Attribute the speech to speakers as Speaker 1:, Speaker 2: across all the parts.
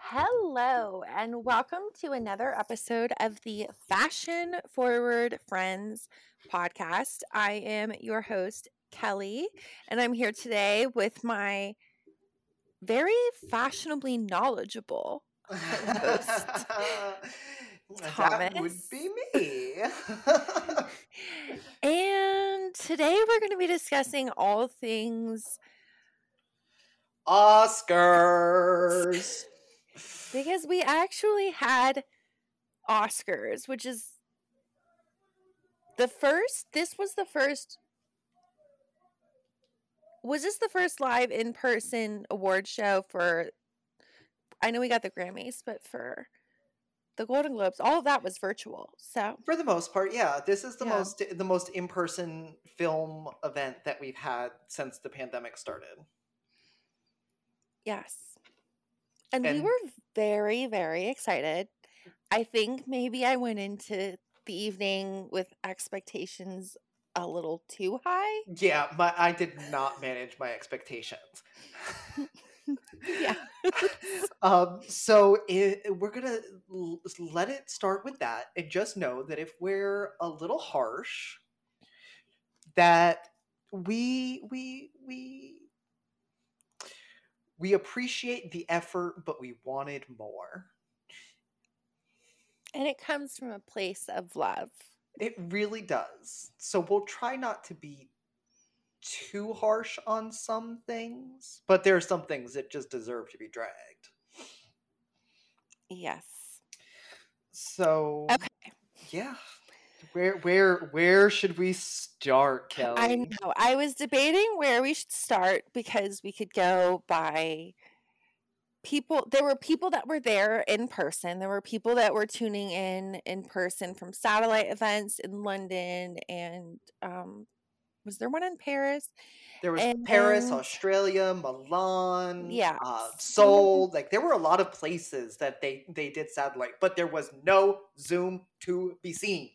Speaker 1: Hello, and welcome to another episode of the Fashion Forward Friends podcast. I am your host, Kelly, and I'm here today with my very fashionably knowledgeable host,
Speaker 2: that would be me.
Speaker 1: And today we're going to be discussing all things
Speaker 2: Oscars.
Speaker 1: Because we actually had Oscars, which is the first. This was the first. Was this the first live in person award show for? I know we got the Grammys, but for the Golden Globes, all of that was virtual. So
Speaker 2: For the most part, yeah, this is the
Speaker 1: Yeah.
Speaker 2: most the most in person film event that we've had since the pandemic started.
Speaker 1: yes, and, we were very, very excited. I think maybe I went into the evening with expectations a little too high.
Speaker 2: Yeah, my I did not manage my expectations.
Speaker 1: Yeah.
Speaker 2: um, so it, we're gonna l- let it start with that, and just know that if we're a little harsh, that we we we we appreciate the effort, but we wanted more.
Speaker 1: And it comes from a place of love.
Speaker 2: It really does. So we'll try not to be too harsh on some things, but there are some things that just deserve to be dragged.
Speaker 1: Yes.
Speaker 2: So
Speaker 1: Okay.
Speaker 2: yeah. Where where where should we start, Kelly?
Speaker 1: I know. I was debating where we should start because we could go by people. There were people that were there in person. There were people that were tuning in in person from satellite events in London and um was there one in Paris?
Speaker 2: There was
Speaker 1: and
Speaker 2: Paris, Australia, Milan,
Speaker 1: Yeah,
Speaker 2: uh, Seoul. Like there were a lot of places that they they did satellite, but there was no Zoom to be seen.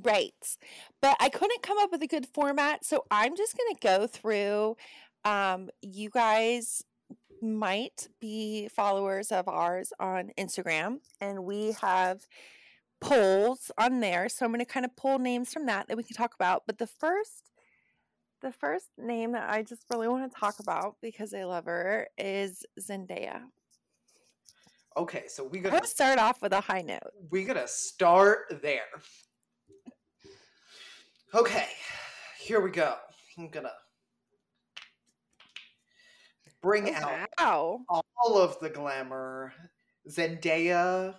Speaker 1: Right. But I couldn't come up with a good format, so I'm just going to go through um you guys might be followers of ours on Instagram and we have polls on there. So I'm going to kind of pull names from that that we can talk about. But the first the first name that I just really want to talk about because I love her is Zendaya.
Speaker 2: Okay, so we gotta
Speaker 1: going to start off with a high note.
Speaker 2: we gotta start there. Okay, here we go. I'm gonna bring out
Speaker 1: Wow.
Speaker 2: all of the glamour. Zendaya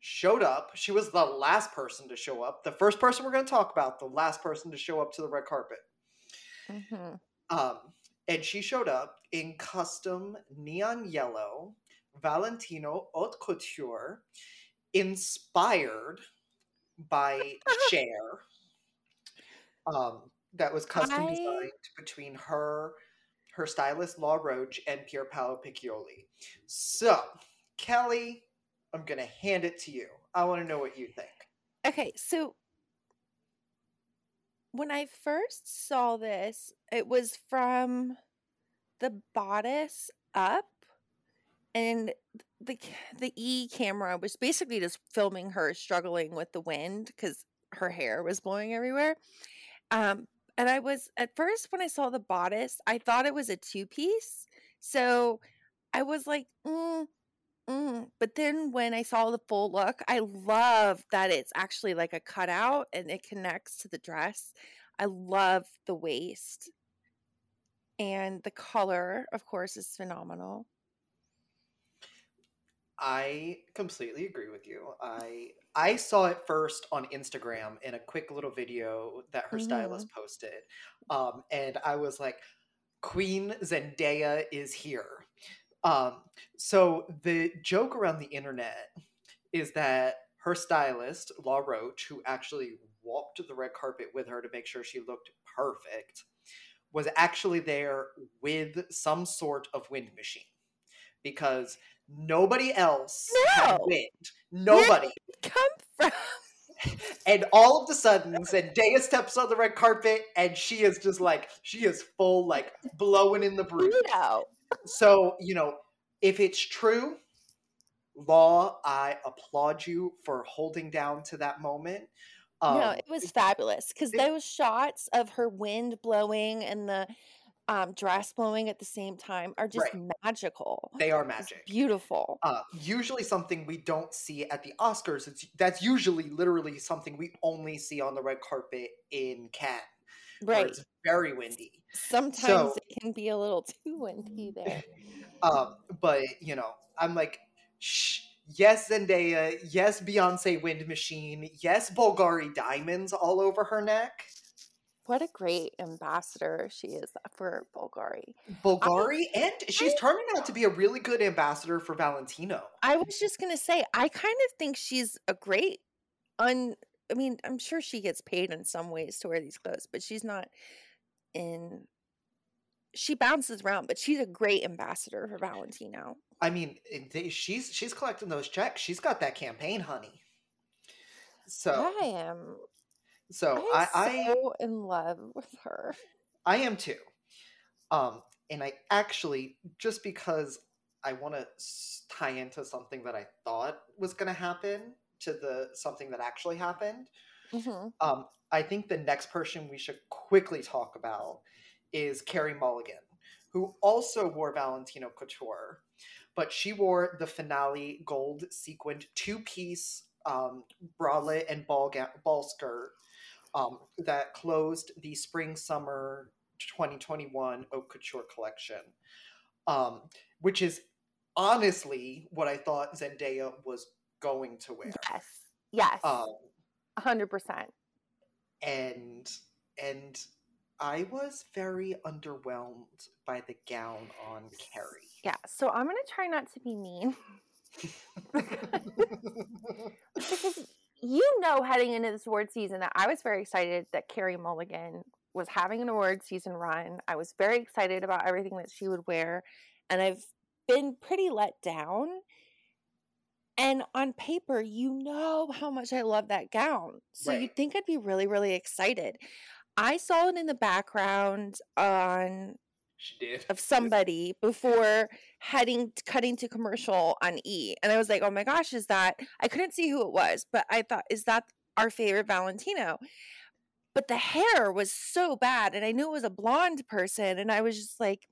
Speaker 2: showed up. She was the last person to show up. The first person we're going to talk about, the last person to show up to the red carpet.
Speaker 1: hmm
Speaker 2: Um, and she showed up in custom neon yellow Valentino haute couture, inspired by Cher. Um, that was custom
Speaker 1: I-
Speaker 2: designed between her, her stylist Law Roach, and Pier Paolo Piccioli. So, Kelly, I'm gonna hand it to you. I want to know what you think.
Speaker 1: Okay, so when I first saw this, it was from the bodice up, and the the E camera was basically just filming her struggling with the wind because her hair was blowing everywhere. Um, and I was at first when I saw the bodice, I thought it was a two piece, so I was like, mm, Mm, but then when I saw the full look, I love that it's actually like a cutout and it connects to the dress. I love the waist. And the color, of course, is phenomenal.
Speaker 2: I completely agree with you. I I saw it first on Instagram in a quick little video that her stylist posted. Um, and I was like, Queen Zendaya is here. Um, so the joke around the internet is that her stylist, Law Roach, who actually walked the red carpet with her to make sure she looked perfect, was actually there with some sort of wind machine because nobody else had
Speaker 1: No.
Speaker 2: wind. Nobody.
Speaker 1: Come from
Speaker 2: And all of a sudden, Zendaya steps on the red carpet, and she is just like she is full, like blowing in the breeze. So you know, if it's true, Law, I applaud you for holding down to that moment. Um,
Speaker 1: no, it was fabulous because those shots of her wind blowing and the um, dress blowing at the same time are just
Speaker 2: Right.
Speaker 1: magical.
Speaker 2: they are
Speaker 1: It's
Speaker 2: magic.
Speaker 1: beautiful.
Speaker 2: Uh, usually something we don't see at the Oscars. It's that's usually literally something we only see on the red carpet in Cannes,
Speaker 1: Right.
Speaker 2: it's very windy.
Speaker 1: Sometimes
Speaker 2: So-
Speaker 1: it can be a little too windy there.
Speaker 2: Um, but you know, I'm like, shh, yes, Zendaya, yes, Beyonce Wind Machine, yes, Bulgari diamonds all over her neck.
Speaker 1: What a great ambassador she is for Bulgari.
Speaker 2: Bulgari, and she's turning out to be a really good ambassador for Valentino.
Speaker 1: I was just gonna say, I kind of think she's a great un I mean, I'm sure she gets paid in some ways to wear these clothes, but she's not in she bounces around, but she's a great ambassador for Valentino.
Speaker 2: I mean, eh, they- she's she's collecting those checks. She's got that campaign, honey. So,
Speaker 1: I am
Speaker 2: so
Speaker 1: I
Speaker 2: I
Speaker 1: am
Speaker 2: I,
Speaker 1: so in love with her.
Speaker 2: I am too. Um, and I actually just because I want to tie into something that I thought was going to happen to the something that actually happened.
Speaker 1: Mhm.
Speaker 2: Um, I think the next person we should quickly talk about is Carey Mulligan, who also wore Valentino Couture, but she wore the finale gold sequined two piece um, bralette and ball, ga- ball skirt um, that closed the spring summer 2021 Haute Couture collection, um, which is honestly what I thought Zendaya was going to wear.
Speaker 1: Yes. Yes.
Speaker 2: Um,
Speaker 1: A hundred percent.
Speaker 2: and and I was very underwhelmed by the gown on Carey.
Speaker 1: Yeah. So I'm gonna try not to be mean. because you know heading into this award season that I was very excited that Carey Mulligan was having an award season run. I was very excited about everything that she would wear, and I've been pretty let down. And on paper, you know how much I love that gown. So
Speaker 2: Right.
Speaker 1: you'd think I'd be really, really excited. I saw it in the background on
Speaker 2: She did.
Speaker 1: of somebody before heading cutting to commercial on E. And I was like, "Oh my gosh, is that I couldn't see who it was, but I thought is that our favorite Valentino?" But the hair was so bad and I knew it was a blonde person and I was just like,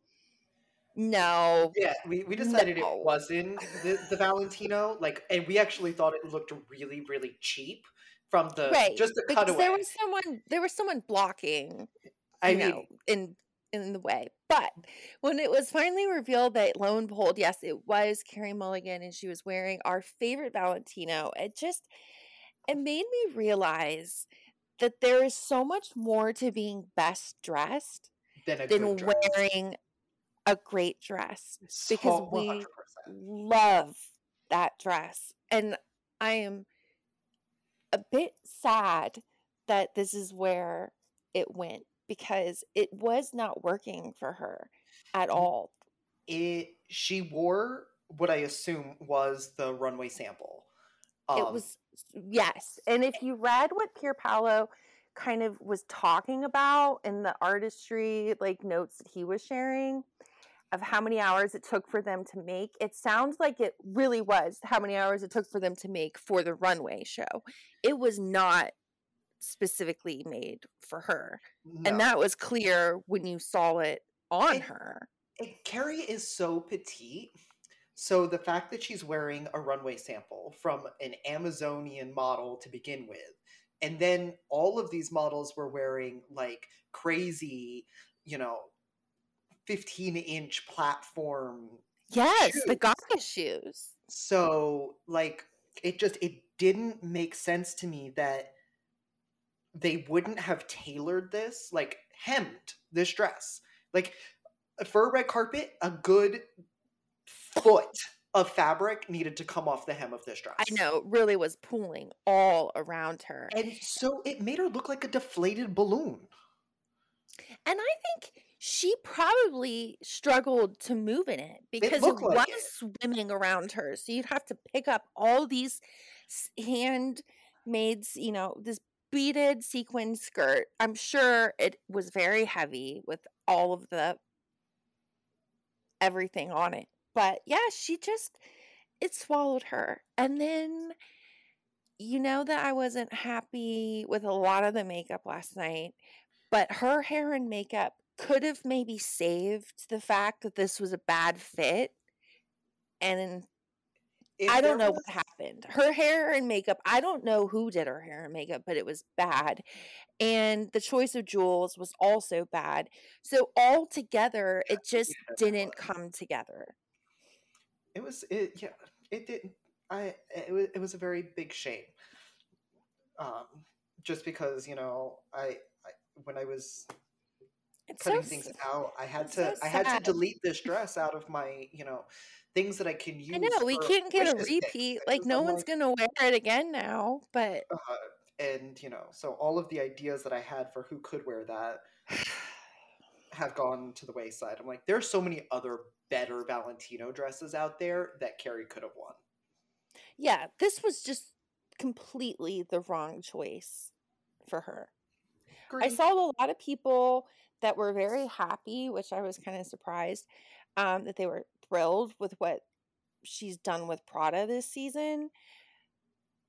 Speaker 1: "No."
Speaker 2: Yeah, we, we decided
Speaker 1: No.
Speaker 2: it wasn't the, the Valentino. Like, and we actually thought it looked really, really cheap from the
Speaker 1: Right.
Speaker 2: just the
Speaker 1: because
Speaker 2: cutaway.
Speaker 1: there was someone there was someone blocking
Speaker 2: I
Speaker 1: you
Speaker 2: mean,
Speaker 1: know, in in the way. But when it was finally revealed that lo and behold, yes, it was Carey Mulligan and she was wearing our favorite Valentino, it just it made me realize that there is so much more to being best dressed than
Speaker 2: dress.
Speaker 1: wearing a great dress.
Speaker 2: So
Speaker 1: because we
Speaker 2: 100%.
Speaker 1: Love that dress. And I am a bit sad that this is where it went because it was not working for her at all.
Speaker 2: it she wore what I assume was the runway sample.
Speaker 1: it
Speaker 2: Um,
Speaker 1: was yes. And if you read what Pier Paolo kind of was talking about in the artistry like notes that he was sharing of how many hours it took for them to make, it sounds like it really was how many hours it took for them to make for the runway show. It was not specifically made for her.
Speaker 2: no.
Speaker 1: And that was clear when you saw it on
Speaker 2: And-
Speaker 1: her.
Speaker 2: And Carey is so petite. So the fact that she's wearing a runway sample from an Amazonian model to begin with, and then all of these models were wearing like crazy, you know, 15 inch platform.
Speaker 1: Yes, the Gaga shoes.
Speaker 2: So like it just it didn't make sense to me that they wouldn't have tailored this, like hemmed this dress. Like for a red carpet, a good foot of fabric needed to come off the hem of this dress.
Speaker 1: I know, it really was pooling all around her.
Speaker 2: And so it made her look like a deflated balloon.
Speaker 1: And I think she probably struggled to move in it because it,
Speaker 2: looked like
Speaker 1: was swimming around her. So you'd have to pick up all these s- handmade, you know, this beaded sequin skirt. I'm sure it was very heavy with all of the everything on it. But yeah, she just it swallowed her. And then you know that I wasn't happy with a lot of the makeup last night, but her hair and makeup could have maybe saved the fact that this was a bad fit. And if I don't know was... what happened. Her hair and makeup, I don't know who did her hair and makeup, but it was bad. And the choice of jewels was also bad. So all together, it just yeah, didn't come together.
Speaker 2: It was it yeah, it didn't I it was, it was a very big shame. Um just because, you know, I, I when I was it's cutting so, things out, I had to so I had to delete this dress out of my, you know, things that I can use.
Speaker 1: I know we can't get a repeat. Like no one's like, gonna wear it again now. But
Speaker 2: uh, and you know, so all of the ideas that I had for who could wear that have gone to the wayside. I'm like, there's so many other better Valentino dresses out there that Carey could have won.
Speaker 1: Yeah, this was just completely the wrong choice for her. I saw a lot of people that were very happy, which I was kind of surprised um, that they were thrilled with what she's done with Prada this season.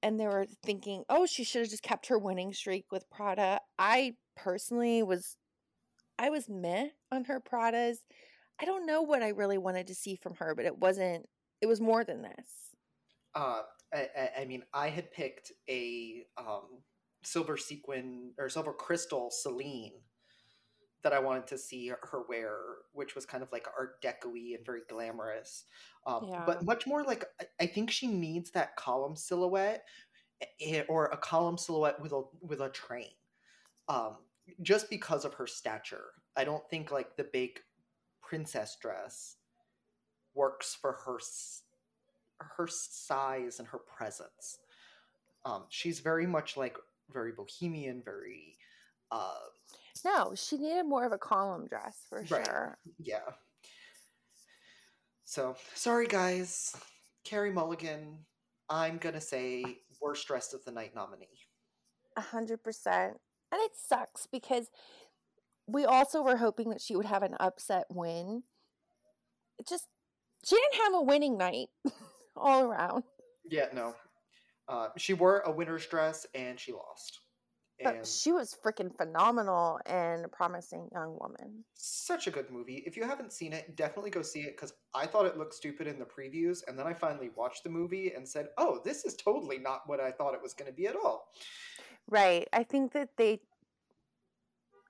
Speaker 1: And they were thinking, oh, she should have just kept her winning streak with Prada. I personally was, I was meh on her Pradas. I don't know what I really wanted to see from her, but it wasn't, it was more than this.
Speaker 2: Uh, I, I mean, I had picked a um, silver sequin or silver crystal Celine that I wanted to see her wear, which was kind of like art deco and very glamorous. Um, yeah. But much more like, I think she needs that column silhouette eh, or a column silhouette with a, with a train. Um, just because of her stature. I don't think like the big princess dress works for her her size and her presence. Um, she's very much like very bohemian, very uh,
Speaker 1: no, she needed more of a column dress for right. sure.
Speaker 2: Yeah. So sorry, guys. Carey Mulligan, I'm gonna say worst dressed of the night nominee.
Speaker 1: A hundred percent, and it sucks because we also were hoping that she would have an upset win. It just she didn't have a winning night all around.
Speaker 2: Yeah, no. Uh, she wore a winner's dress and she lost.
Speaker 1: But she was freaking phenomenal and a promising young woman.
Speaker 2: Such a good movie. If you haven't seen it, definitely go see it because I thought it looked stupid in the previews, and then I finally watched the movie and said, "Oh, this is totally not what I thought it was going to be at all."
Speaker 1: Right. I think that they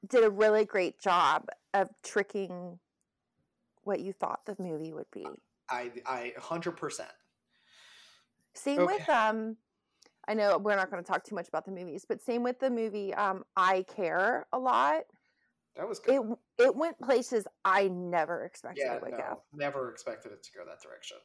Speaker 1: did a really great job of tricking what you thought the movie would be.
Speaker 2: I I hundred percent.
Speaker 1: Same okay. with um I know we're not going to talk too much about the movies, but same with the movie um, I Care a lot.
Speaker 2: That was good.
Speaker 1: It it went places I never expected
Speaker 2: yeah,
Speaker 1: it would
Speaker 2: no,
Speaker 1: go.
Speaker 2: Never expected it to go that direction.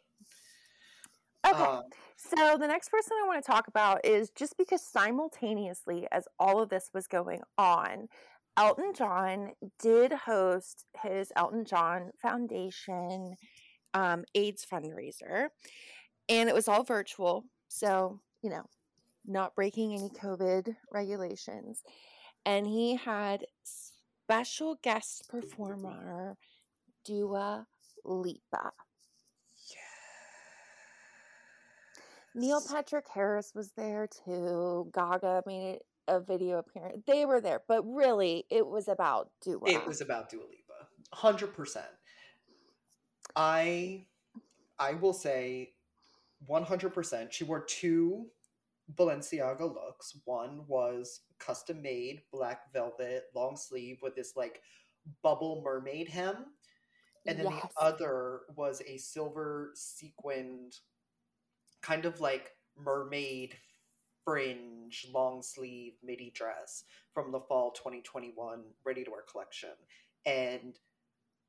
Speaker 1: Okay. Um, so the next person I want to talk about is just because simultaneously as all of this was going on, Elton John did host his Elton John Foundation um, AIDS fundraiser, and it was all virtual. So, you know, not breaking any COVID regulations. And he had special guest performer Dua Lipa. Yeah, Neil Patrick Harris was there too. Gaga made a video appearance. They were there, but really, it was about Dua.
Speaker 2: It was about Dua Lipa, hundred percent. I, I will say, one hundred percent. She wore two Balenciaga looks. One was custom made black velvet long sleeve with this like bubble mermaid hem. And then yes. the other was a silver sequined kind of like mermaid fringe long sleeve midi dress from the fall 2021 ready to wear collection. And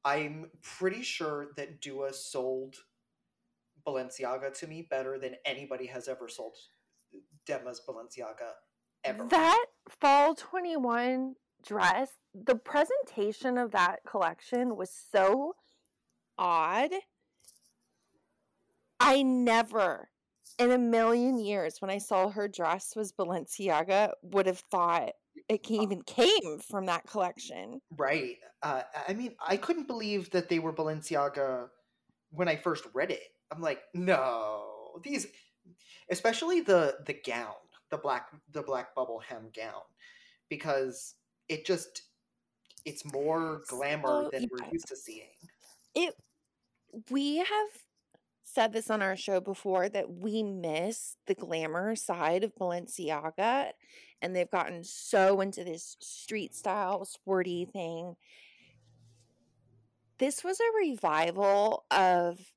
Speaker 2: I'm pretty sure that Dua sold Balenciaga to me better than anybody has ever sold Demna's Balenciaga ever.
Speaker 1: That fall 21 dress, the presentation of that collection was so odd. I never in a million years when I saw her dress was Balenciaga would have thought it even came from that collection.
Speaker 2: Right. Uh, I mean, I couldn't believe that they were Balenciaga when I first read it. I'm like, no. These, especially the the gown, the black the black bubble hem gown, because it just it's more glamour
Speaker 1: So,
Speaker 2: than
Speaker 1: yeah.
Speaker 2: we're used to seeing.
Speaker 1: It we have said this on our show before that we miss the glamour side of Balenciaga and they've gotten so into this street style sporty thing. This was a revival of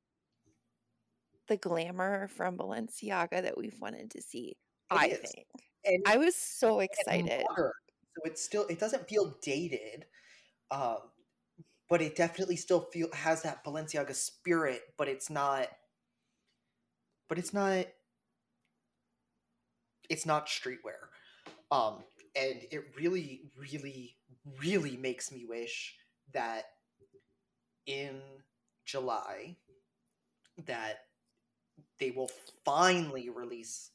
Speaker 1: the glamour from Balenciaga that we've wanted to see. I
Speaker 2: is.
Speaker 1: think.
Speaker 2: And
Speaker 1: I was so excited.
Speaker 2: modern. So it's still it doesn't feel dated, um, but it definitely still feel has that Balenciaga spirit. But it's not. But it's not. It's not streetwear, um, and it really, really, really makes me wish that in July that they will finally release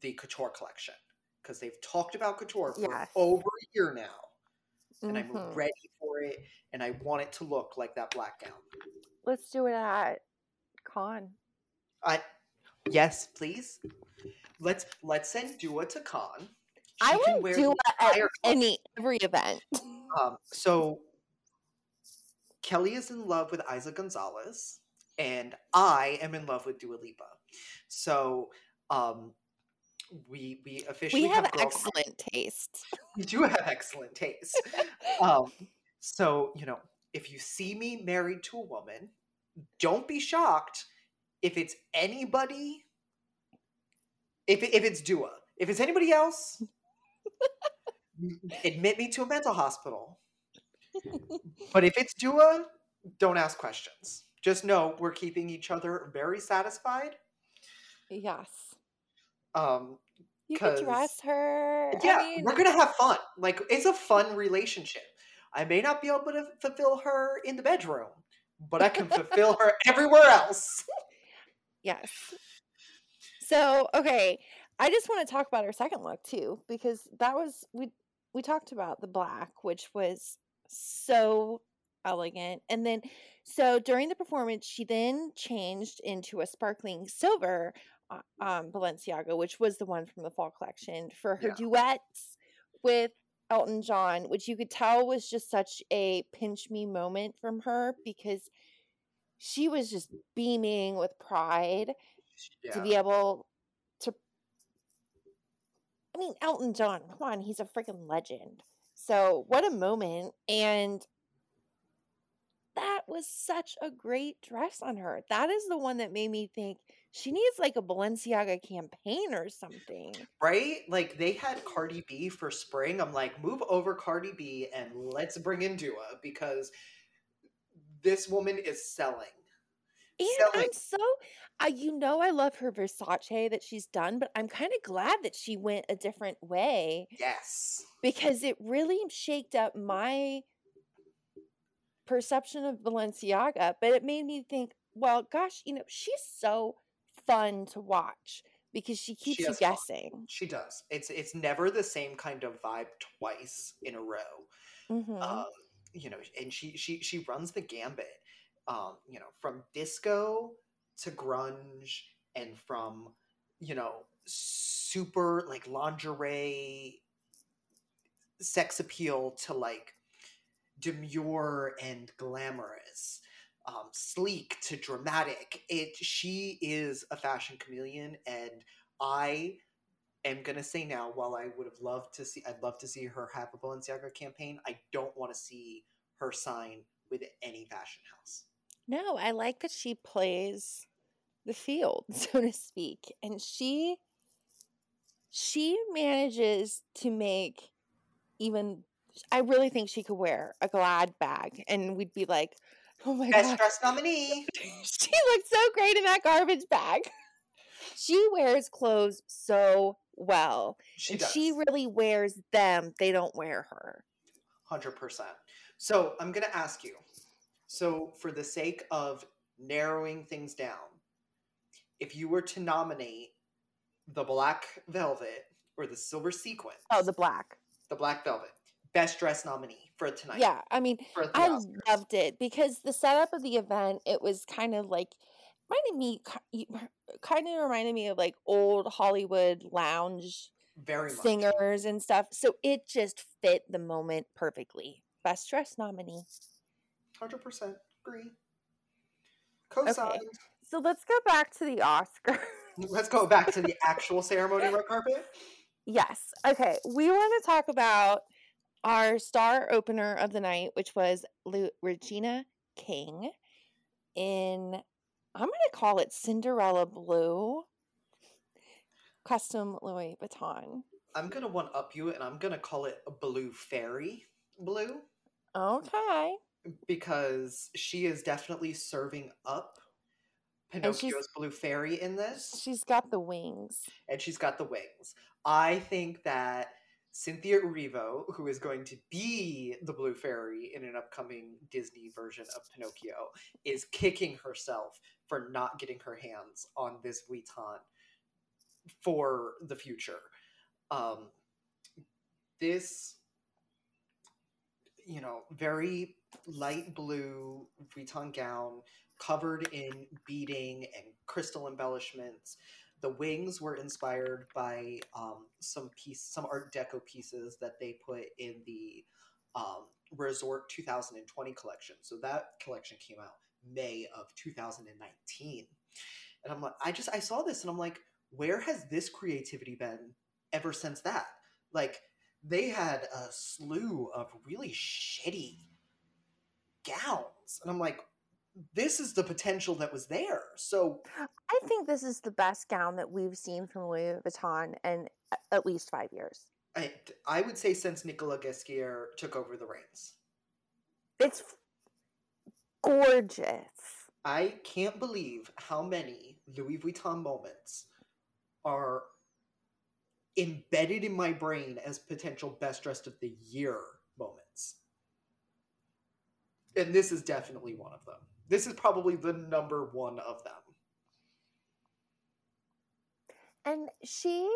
Speaker 2: the couture collection because they've talked about couture for
Speaker 1: Yes.
Speaker 2: over a year now and i'm
Speaker 1: Mhm.
Speaker 2: ready for it and i want it to look like that black gown
Speaker 1: Let's do it at Cannes.
Speaker 2: i yes please let's let's send dua to Cannes
Speaker 1: I
Speaker 2: She can
Speaker 1: would
Speaker 2: wear
Speaker 1: do it at any every event.
Speaker 2: Um, so Kelly is in love with Eiza Gonzalez, and I am in love with Dua Lipa. So um, we we officially
Speaker 1: we have
Speaker 2: girl-
Speaker 1: excellent taste.
Speaker 2: We do have excellent taste. um, so you know, if you see me married to a woman, don't be shocked if it's anybody. If if it's Dua, if it's anybody else, admit me to a mental hospital. But if it's Dua, don't ask questions. Just know we're keeping each other very satisfied.
Speaker 1: yes.
Speaker 2: Um,
Speaker 1: You could
Speaker 2: 'Cause-
Speaker 1: dress her. I
Speaker 2: yeah,
Speaker 1: mean,
Speaker 2: we're gonna have fun. Like it's a fun relationship. I may not be able to fulfill her in the bedroom, but I can fulfill her everywhere else.
Speaker 1: Yes. So, okay, I just want to talk about her second look too because that was we we talked about the black which was so elegant. And then so during the performance she then changed into a sparkling silver uh, um Balenciaga which was the one from the fall collection for her
Speaker 2: Yeah.
Speaker 1: duets with Elton John, which you could tell was just such a pinch me moment from her because she was just beaming with pride to be able to I mean Elton John, come on, he's a freaking legend. So what a moment and that was such a great dress on her. That is the one that made me think she needs like a Balenciaga campaign or something.
Speaker 2: right? Like they had Cardi B for spring. I'm like, move over Cardi B and let's bring in Dua because this woman is selling.
Speaker 1: And
Speaker 2: Selling.
Speaker 1: I'm so I you know I love her Versace that she's done, but I'm kind of glad that she went a different way
Speaker 2: Yes.
Speaker 1: because it really shaked up my perception of Balenciaga, but it made me think, well, gosh, you know, she's so fun to watch because she keeps you
Speaker 2: has fun.
Speaker 1: guessing.
Speaker 2: She does. It's it's never the same kind of vibe twice in a row.
Speaker 1: Mhm.
Speaker 2: um, you know, and she she she runs the gambit. Um, you know, from disco to grunge, and from you know super like lingerie sex appeal to like demure and glamorous um, sleek to dramatic it she is a fashion chameleon and i am gonna say now, while I would have loved to see, I'd love to see her have a Balenciaga campaign. I don't want to see her sign with any fashion house.
Speaker 1: No, I like that she plays the field, so to speak. And she she manages to make even I really think she could wear a glad bag and we'd be like, "Oh my god.
Speaker 2: Best
Speaker 1: god,
Speaker 2: dress nominee.
Speaker 1: she looks so great in that garbage bag." She wears clothes so well.
Speaker 2: She does.
Speaker 1: she really wears them. They don't wear her.
Speaker 2: Hundred percent. So I'm gonna ask you. So for the sake of narrowing things down, if you were to nominate the black velvet or the silver sequin,
Speaker 1: Oh, the black.
Speaker 2: the black velvet, best dress nominee for tonight.
Speaker 1: Yeah, I mean, I
Speaker 2: Oscars.
Speaker 1: loved it because the setup of the event, it was kind of like reminded me kind of reminded me of like old Hollywood lounge
Speaker 2: very much.
Speaker 1: singers and stuff. So it just fit the moment perfectly. Best dress nominee.
Speaker 2: 100% agree. Co-signed. Okay.
Speaker 1: So let's go back to the Oscar.
Speaker 2: let's go back to the actual ceremony red carpet.
Speaker 1: Yes. Okay. We want to talk about our star opener of the night, which was Lu- Regina King in, I'm going to call it Cinderella Blue custom Louis Vuitton.
Speaker 2: I'm going to one up you and I'm going to call it a Blue Fairy Blue.
Speaker 1: Okay.
Speaker 2: Because she is definitely serving up Pinocchio's Blue Fairy in this.
Speaker 1: She's got the wings.
Speaker 2: And she's got the wings. I think that Cynthia Erivo, who is going to be the Blue Fairy in an upcoming Disney version of Pinocchio, is kicking herself for not getting her hands on this Vuitton for the future. Um, this, you know, very light blue Vuitton gown covered in beading and crystal embellishments the wings were inspired by um, some piece, some Art Deco pieces that they put in the um, Resort 2020 collection. So that collection came out May of 2019, and I'm like, I just I saw this and I'm like, where has this creativity been ever since that? Like they had a slew of really shitty gowns, and I'm like, this is the potential that was there. So
Speaker 1: I think this is the best gown that we've seen from Louis Vuitton in at least five years.
Speaker 2: I, I would say since Nicolas Ghesquiere took over the reins.
Speaker 1: It's gorgeous.
Speaker 2: I can't believe how many Louis Vuitton moments are embedded in my brain as potential best dressed of the year moments. And this is definitely one of them. This is probably the number one of them.
Speaker 1: And she,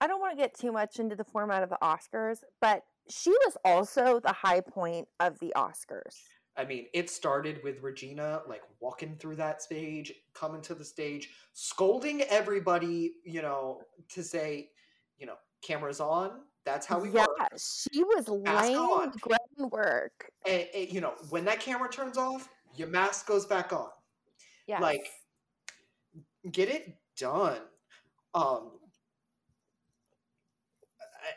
Speaker 1: I don't want to get too much into the format of the Oscars, but she was also the high point of the Oscars.
Speaker 2: I mean, it started with Regina like walking through that stage, coming to the stage, scolding everybody, you know, to say, you know, cameras on. That's how we yeah, work.
Speaker 1: she was laying groundwork.
Speaker 2: And, and, you know, when that camera turns off, your mask goes back on. Yeah. Like, get it done. Um,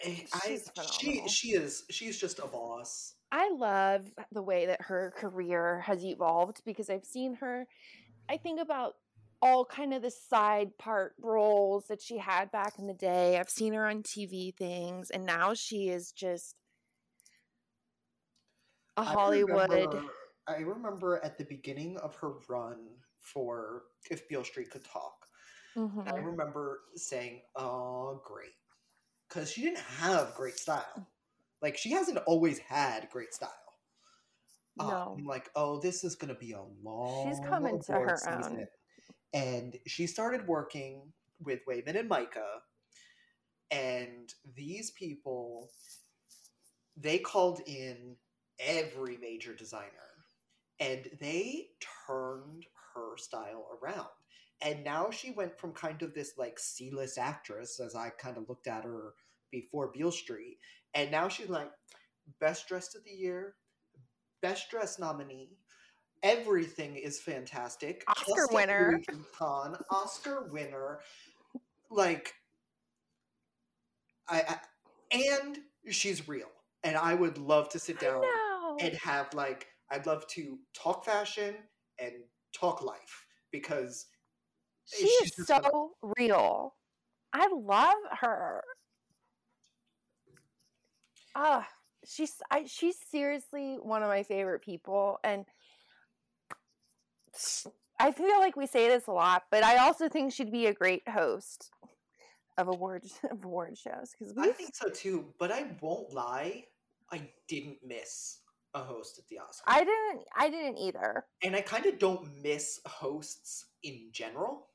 Speaker 2: I, I she she is she's just a boss.
Speaker 1: I love the way that her career has evolved because I've seen her. I think about all kind of the side part roles that she had back in the day. I've seen her on TV things, and now she is just a Hollywood.
Speaker 2: I remember, I remember at the beginning of her run for If Beale Street Could Talk, mm-hmm. I remember saying, "Oh, great," because she didn't have great style. Like she hasn't always had great style. No. I'm like, oh, this is gonna be a long.
Speaker 1: She's coming to her season. own.
Speaker 2: And she started working with Wayman and Micah, and these people, they called in every major designer, and they turned her style around and now she went from kind of this like C-list actress, as I kind of looked at her before Beale Street, and now she's like best dressed of the year, best dress nominee. Everything is fantastic.
Speaker 1: Oscar winner,
Speaker 2: Vuitton, Oscar winner. Like, I, I, and she's real, and I would love to sit down and have like I'd love to talk fashion and talk life because
Speaker 1: she is so real. I love her. Ah, she's I, she's seriously one of my favorite people, and I feel like we say this a lot, but I also think she'd be a great host of award of award shows because
Speaker 2: I think so too. But I won't lie, I didn't miss a host at the Oscars.
Speaker 1: I didn't. I didn't either.
Speaker 2: And I kind of don't miss hosts in general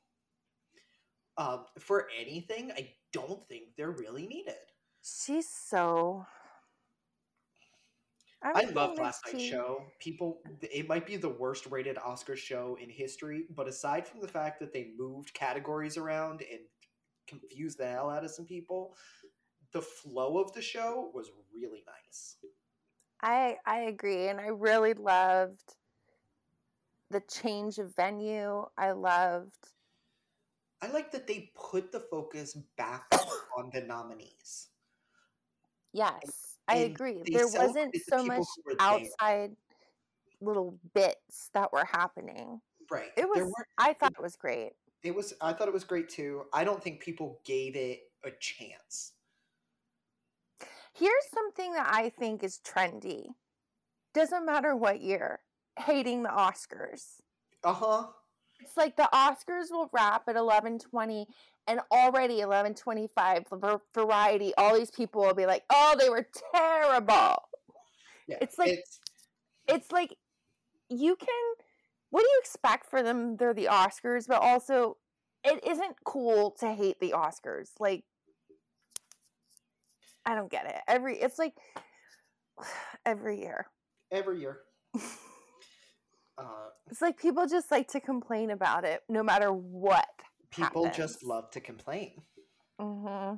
Speaker 2: um, for anything, I don't think they're really needed.
Speaker 1: She's so.
Speaker 2: I loved last night's show. People, it might be the worst rated Oscar show in history, but aside from the fact that they moved categories around and confused the hell out of some people, the flow of the show was really nice.
Speaker 1: I I agree, and I really loved the change of venue. I loved.
Speaker 2: I like that they put the focus back on the nominees.
Speaker 1: Yes, I agree. There wasn't so much outside there. little bits that were happening.
Speaker 2: Right.
Speaker 1: It was. I thought it was great.
Speaker 2: It was. I thought it was great too. I don't think people gave it a chance.
Speaker 1: Here's something that I think is trendy. Doesn't matter what year. Hating the Oscars.
Speaker 2: Uh huh.
Speaker 1: It's like the Oscars will wrap at 11:20 and already 11:25 for variety all these people will be like, "Oh, they were terrible." Yeah, it's like it's, it's like you can what do you expect for them? They're the Oscars, but also it isn't cool to hate the Oscars. Like I don't get it. Every it's like every year.
Speaker 2: Every year.
Speaker 1: uh, it's like people just like to complain about it, no matter what.
Speaker 2: People happens. just love to complain. Mm-hmm.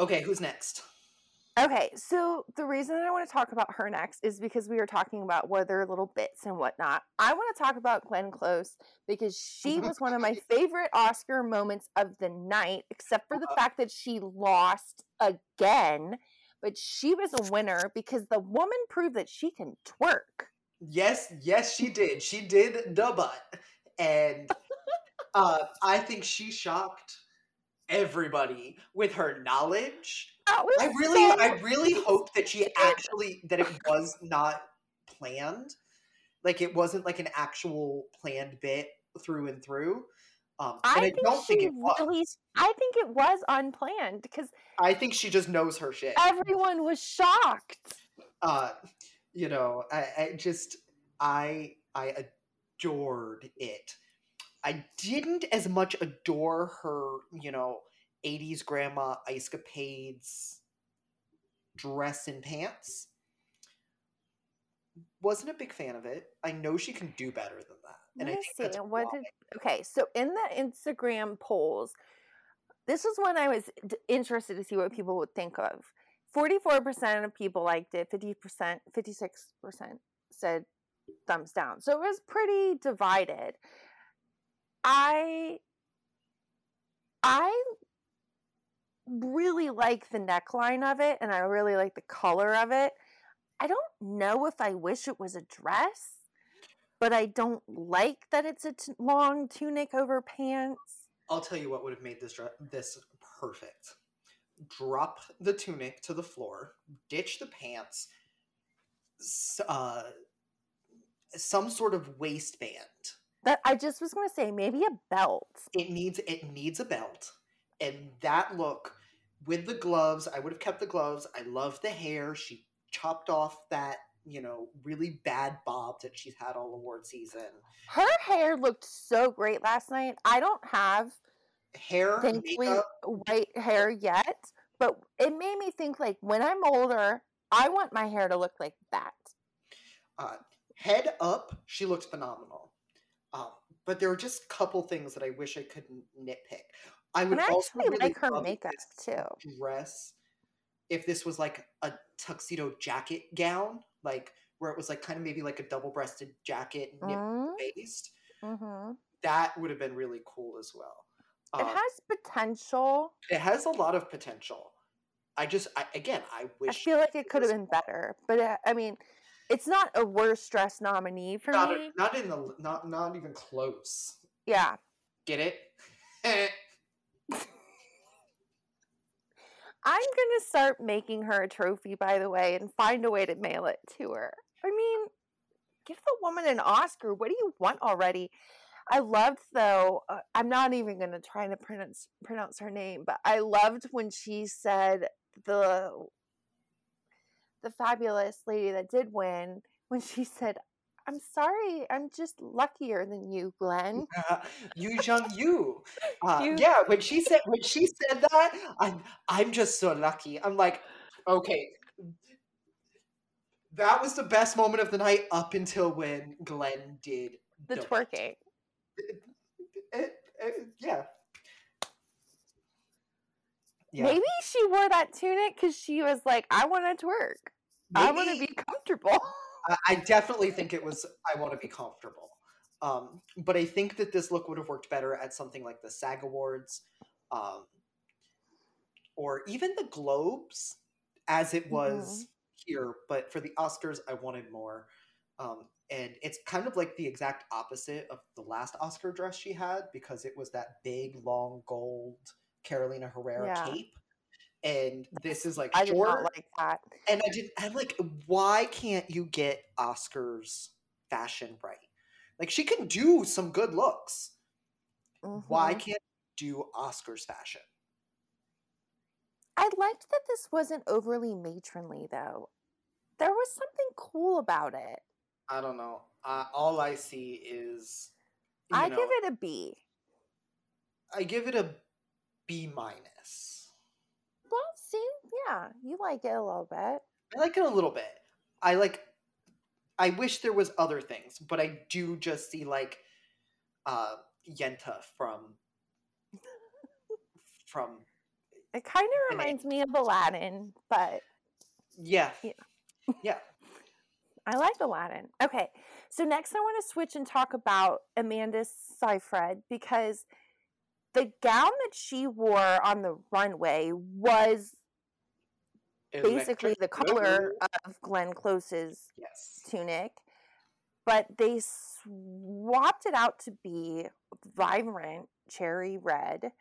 Speaker 2: Okay, who's next?
Speaker 1: Okay, so the reason I want to talk about her next is because we were talking about what their little bits and whatnot. I want to talk about Glenn Close because she was one of my favorite Oscar moments of the night, except for the uh-huh. fact that she lost again. But she was a winner because the woman proved that she can twerk.
Speaker 2: Yes, yes, she did. She did the butt. And uh, I think she shocked everybody with her knowledge. I really, so I really hope that she actually that it was not planned, like it wasn't like an actual planned bit through and through. Um, I, I don't think it was. Really,
Speaker 1: I think it was unplanned because
Speaker 2: I think she just knows her shit.
Speaker 1: Everyone was shocked.
Speaker 2: Uh, you know, I, I just I I adored it. I didn't as much adore her, you know, 80s grandma ice capades dress and pants. Wasn't a big fan of it. I know she can do better than that. And I think see. what did,
Speaker 1: okay, so in the Instagram polls, this is when I was interested to see what people would think of. 44% of people liked it, 50%, 56% said thumbs down. So it was pretty divided. I I really like the neckline of it and I really like the color of it. I don't know if I wish it was a dress, but I don't like that it's a t- long tunic over pants.
Speaker 2: I'll tell you what would have made this dress this perfect. Drop the tunic to the floor, ditch the pants, uh, some sort of waistband.
Speaker 1: That I just was going to say maybe a belt.
Speaker 2: It needs it needs a belt. And that look with the gloves, I would have kept the gloves. I love the hair. She chopped off that, you know, really bad bob that she's had all award season.
Speaker 1: Her hair looked so great last night. I don't have
Speaker 2: hair, thankfully, makeup.
Speaker 1: white hair yet, but it made me think like when I'm older, I want my hair to look like that.
Speaker 2: Uh, head up, she looked phenomenal. Um, but there were just a couple things that I wish I could nitpick. I would
Speaker 1: and I also really like her makeup too.
Speaker 2: Dress, if this was like a tuxedo jacket gown, like where it was like kind of maybe like a double-breasted jacket, mm-hmm. based, mm-hmm. that would have been really cool as well.
Speaker 1: It um, has potential.
Speaker 2: It has a lot of potential. I just, I, again, I wish.
Speaker 1: I feel like it could have been better, but uh, I mean, it's not a worst dress nominee for
Speaker 2: not
Speaker 1: me.
Speaker 2: A, not in the, not not even close.
Speaker 1: Yeah.
Speaker 2: Get it?
Speaker 1: I'm going to start making her a trophy, by the way, and find a way to mail it to her. I mean, give the woman an Oscar. What do you want already? I loved though. Uh, I'm not even going to try to pronounce pronounce her name, but I loved when she said the the fabulous lady that did win when she said, I'm sorry, I'm just luckier than you, Glenn.
Speaker 2: Uh, Yu Jung Yu. Uh, you. Yeah, when she said when she said that, I'm I'm just so lucky. I'm like, okay, That was the best moment of the night up until when Glenn did
Speaker 1: the twerking.
Speaker 2: It, it, it, yeah.
Speaker 1: Yeah. Maybe she wore that tunic because she was like, I want to twerk. Maybe, I want to be comfortable.
Speaker 2: I, definitely think it was, I want to be comfortable. Um, but I think that this look would have worked better at something like the SAG Awards um, or even the Globes as it was mm-hmm. here. But for the Oscars, I wanted more. Um, and it's kind of like the exact opposite of the last Oscar dress she had because it was that big, long gold Carolina Herrera yeah. cape. And this is like
Speaker 1: I short. did not like that.
Speaker 2: And I didn't. I'm like, why can't you get Oscars fashion right? Like she can do some good looks. Mm-hmm. Why can't do Oscars fashion?
Speaker 1: I liked that this wasn't overly matronly, though. There was something cool about it.
Speaker 2: I don't know. Uh, all I see is.
Speaker 1: I know, give it a B.
Speaker 2: I give it a B minus.
Speaker 1: Well, see, yeah, you like it a little bit.
Speaker 2: I like it a little bit. I like. I wish there was other things, but I do just see like, uh, Yenta from from
Speaker 1: it kind of reminds me of Aladdin, but
Speaker 2: yeah, yeah, yeah.
Speaker 1: I like Aladdin. Okay, so next I want to switch and talk about Amanda Seyfried because the gown that she wore on the runway was basically the color of Glenn Close's
Speaker 2: yes.
Speaker 1: tunic, but they swapped it out to be vibrant cherry red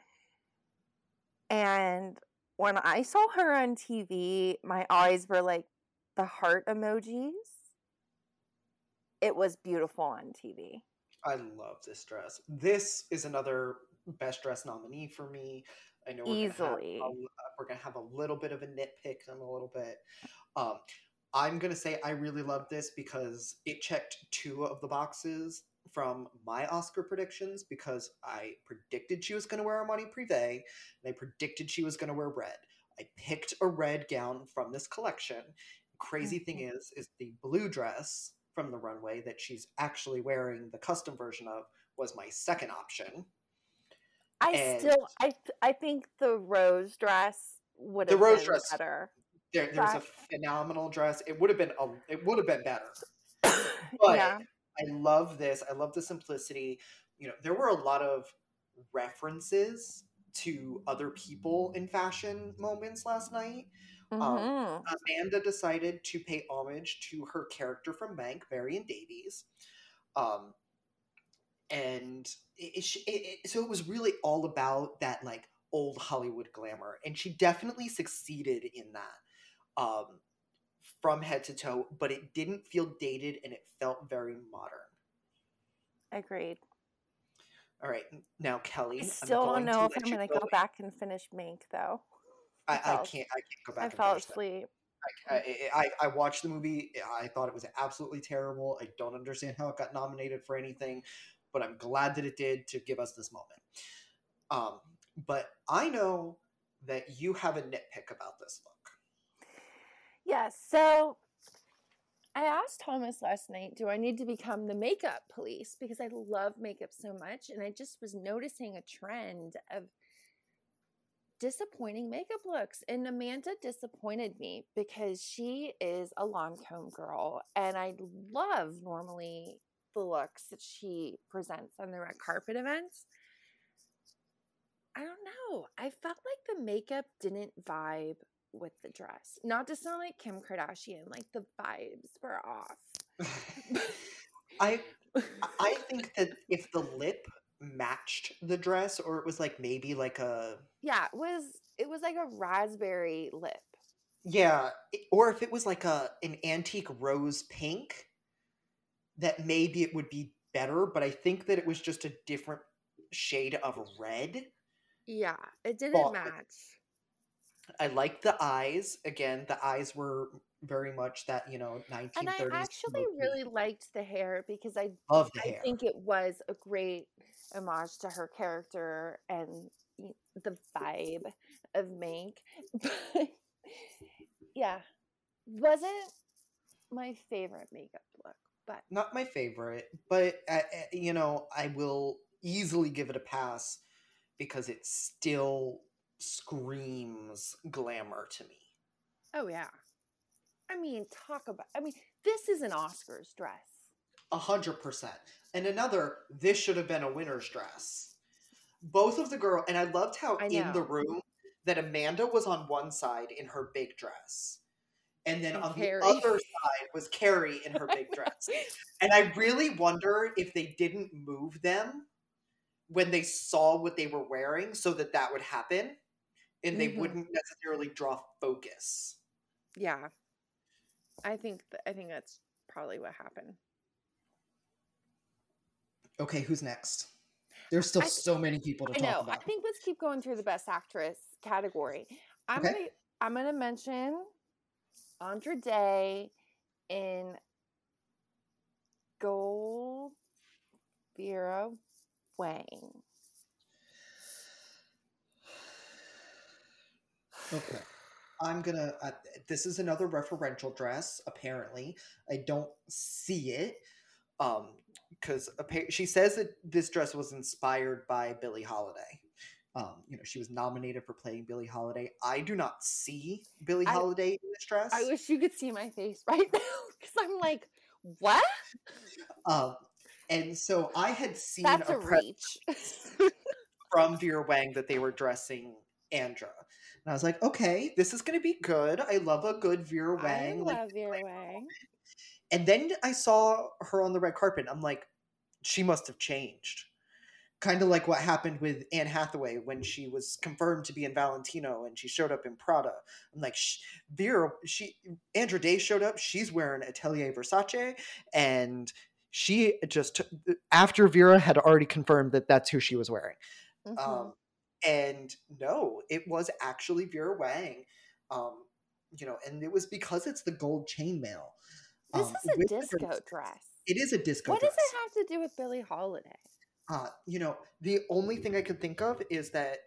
Speaker 1: and when I saw her on TV, my eyes were like the heart emojis. It was beautiful on TV.
Speaker 2: I love this dress. This is another best dress nominee for me. I know we're
Speaker 1: easily
Speaker 2: gonna a, we're gonna have a little bit of a nitpick in a little bit. Um, I'm gonna say I really love this because it checked two of the boxes from my Oscar predictions because I predicted she was going to wear Armani Privé and I predicted she was going to wear red. I picked a red gown from this collection. Crazy thing mm-hmm. is, is the blue dress from the runway that she's actually wearing the custom version of was my second option.
Speaker 1: I and still, I, I think the rose dress would have the rose dress better.
Speaker 2: There, there was a phenomenal dress. It would have been a, it would have been better. But yeah. I love this. I love the simplicity. You know, there were a lot of references to other people in fashion moments last night. Um, mm-hmm. Um, Amanda decided to pay homage to her character from Mank, Marion Davies. Um, and it, it, it, so it was really all about that like old Hollywood glamour, and she definitely succeeded in that. Um, from head to toe, but it didn't feel dated and it felt very modern.
Speaker 1: Agreed.
Speaker 2: All right, now Kelly.
Speaker 1: I still don't know if I'm going to go back and finish Mank though.
Speaker 2: I, I, can't. I can't go back.
Speaker 1: I fell asleep.
Speaker 2: I, I, I watched the movie. I thought it was absolutely terrible. I don't understand how it got nominated for anything, but I'm glad that it did to give us this moment. Um, but I know that you have a nitpick about this look.
Speaker 1: Yes. So I asked Thomas last night, do I need to become the makeup police? Because I love makeup so much. And I just was noticing a trend of disappointing makeup looks. And Amanda disappointed me because she is a Lancome girl. And I love normally the looks that she presents on the red carpet events. I don't know. I felt like the makeup didn't vibe with the dress. Not to sound like Kim Kardashian, like the vibes were off.
Speaker 2: I I think that if the lip matched the dress or it was like maybe like a
Speaker 1: Yeah, it was it was like a raspberry lip.
Speaker 2: Yeah, or if it was like a an antique rose pink that maybe it would be better, but I think that it was just a different shade of red.
Speaker 1: Yeah, it didn't but, match.
Speaker 2: I liked the eyes. Again, the eyes were very much that you know 1930s. And I
Speaker 1: actually movie. really liked the hair because I
Speaker 2: love the
Speaker 1: I
Speaker 2: hair.
Speaker 1: think it was a great homage to her character and the vibe of Mank. But yeah, wasn't my favorite makeup look, but
Speaker 2: Not my favorite, but uh, you know, I will easily give it a pass because it still screams glamour to me.
Speaker 1: oh yeah. I mean, talk about. I mean, this is an Oscars dress.
Speaker 2: A hundred percent. And another, this should have been a winner's dress. Both of the girl, and I loved how
Speaker 1: I
Speaker 2: in the room that Amanda was on one side in her big dress, and then
Speaker 1: And
Speaker 2: on
Speaker 1: Carey.
Speaker 2: the other side was Carey in her big dress. And I really wonder if they didn't move them when they saw what they were wearing so that that would happen, and they
Speaker 1: Mhm.
Speaker 2: wouldn't necessarily draw focus.
Speaker 1: yeah, I think th- I think that's probably what happened.
Speaker 2: Okay, who's next? There's still
Speaker 1: I-
Speaker 2: so many people to
Speaker 1: I
Speaker 2: talk
Speaker 1: know. I think let's keep going through the best actress category. I'm
Speaker 2: Okay.
Speaker 1: gonna I'm gonna mention Andra Day in Gold Vera Wang.
Speaker 2: Okay. I'm gonna. Uh, this is another referential dress. Apparently, I don't see it. Um, because she says that this dress was inspired by Billie Holiday. Um, you know, she was nominated for playing Billie Holiday. I do not see Billie
Speaker 1: I-
Speaker 2: Holiday in this dress.
Speaker 1: I wish you could see my face right now because I'm like, what?
Speaker 2: um, and so I had seen
Speaker 1: That's
Speaker 2: a,
Speaker 1: a reach.
Speaker 2: from Vera Wang that they were dressing Andra. And I was like, okay, this is going to be good. I love a good Vera
Speaker 1: I
Speaker 2: Wang. like,
Speaker 1: love Vera Wang.
Speaker 2: And then I saw her on the red carpet. I'm like, she must have changed. Kind of like what happened with Anne Hathaway when she was confirmed to be in Valentino and she showed up in Prada. I'm like, Sh- Vera, she, Andra Day showed up. She's wearing Atelier Versace. And she just, after Vera had already confirmed that that's who she was wearing.
Speaker 1: Mhm.
Speaker 2: Um, and no, it was actually Vera Wang. Um, you know, and it was because it's the gold chainmail.
Speaker 1: this
Speaker 2: um,
Speaker 1: is a disco
Speaker 2: dress.
Speaker 1: dress.
Speaker 2: It is a disco dress.
Speaker 1: What
Speaker 2: dress.
Speaker 1: does it have to do with Billie Holiday?
Speaker 2: Uh, you know, the only thing I can think of is that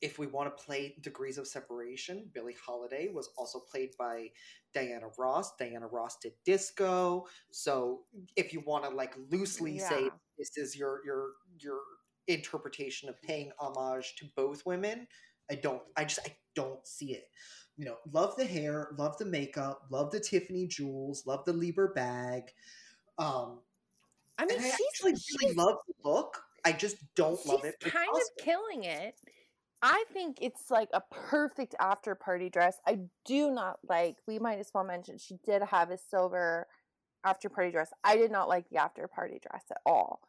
Speaker 2: if we want to play degrees of separation, Billie Holiday was also played by Diana Ross. Diana Ross did disco. So if you want to like loosely say this is your your your interpretation of paying homage to both women, I don't I just I don't see it. You know, love the hair, love the makeup, love the Tiffany jewels, love the Leiber bag. Um,
Speaker 1: I mean,
Speaker 2: and I
Speaker 1: she's
Speaker 2: actually really
Speaker 1: she's,
Speaker 2: love the look. I just don't love it.
Speaker 1: kind of killing it. I think it's like a perfect after party dress. I do not like. We might as well mention she did have a silver after party dress. I did not like the after party dress at all.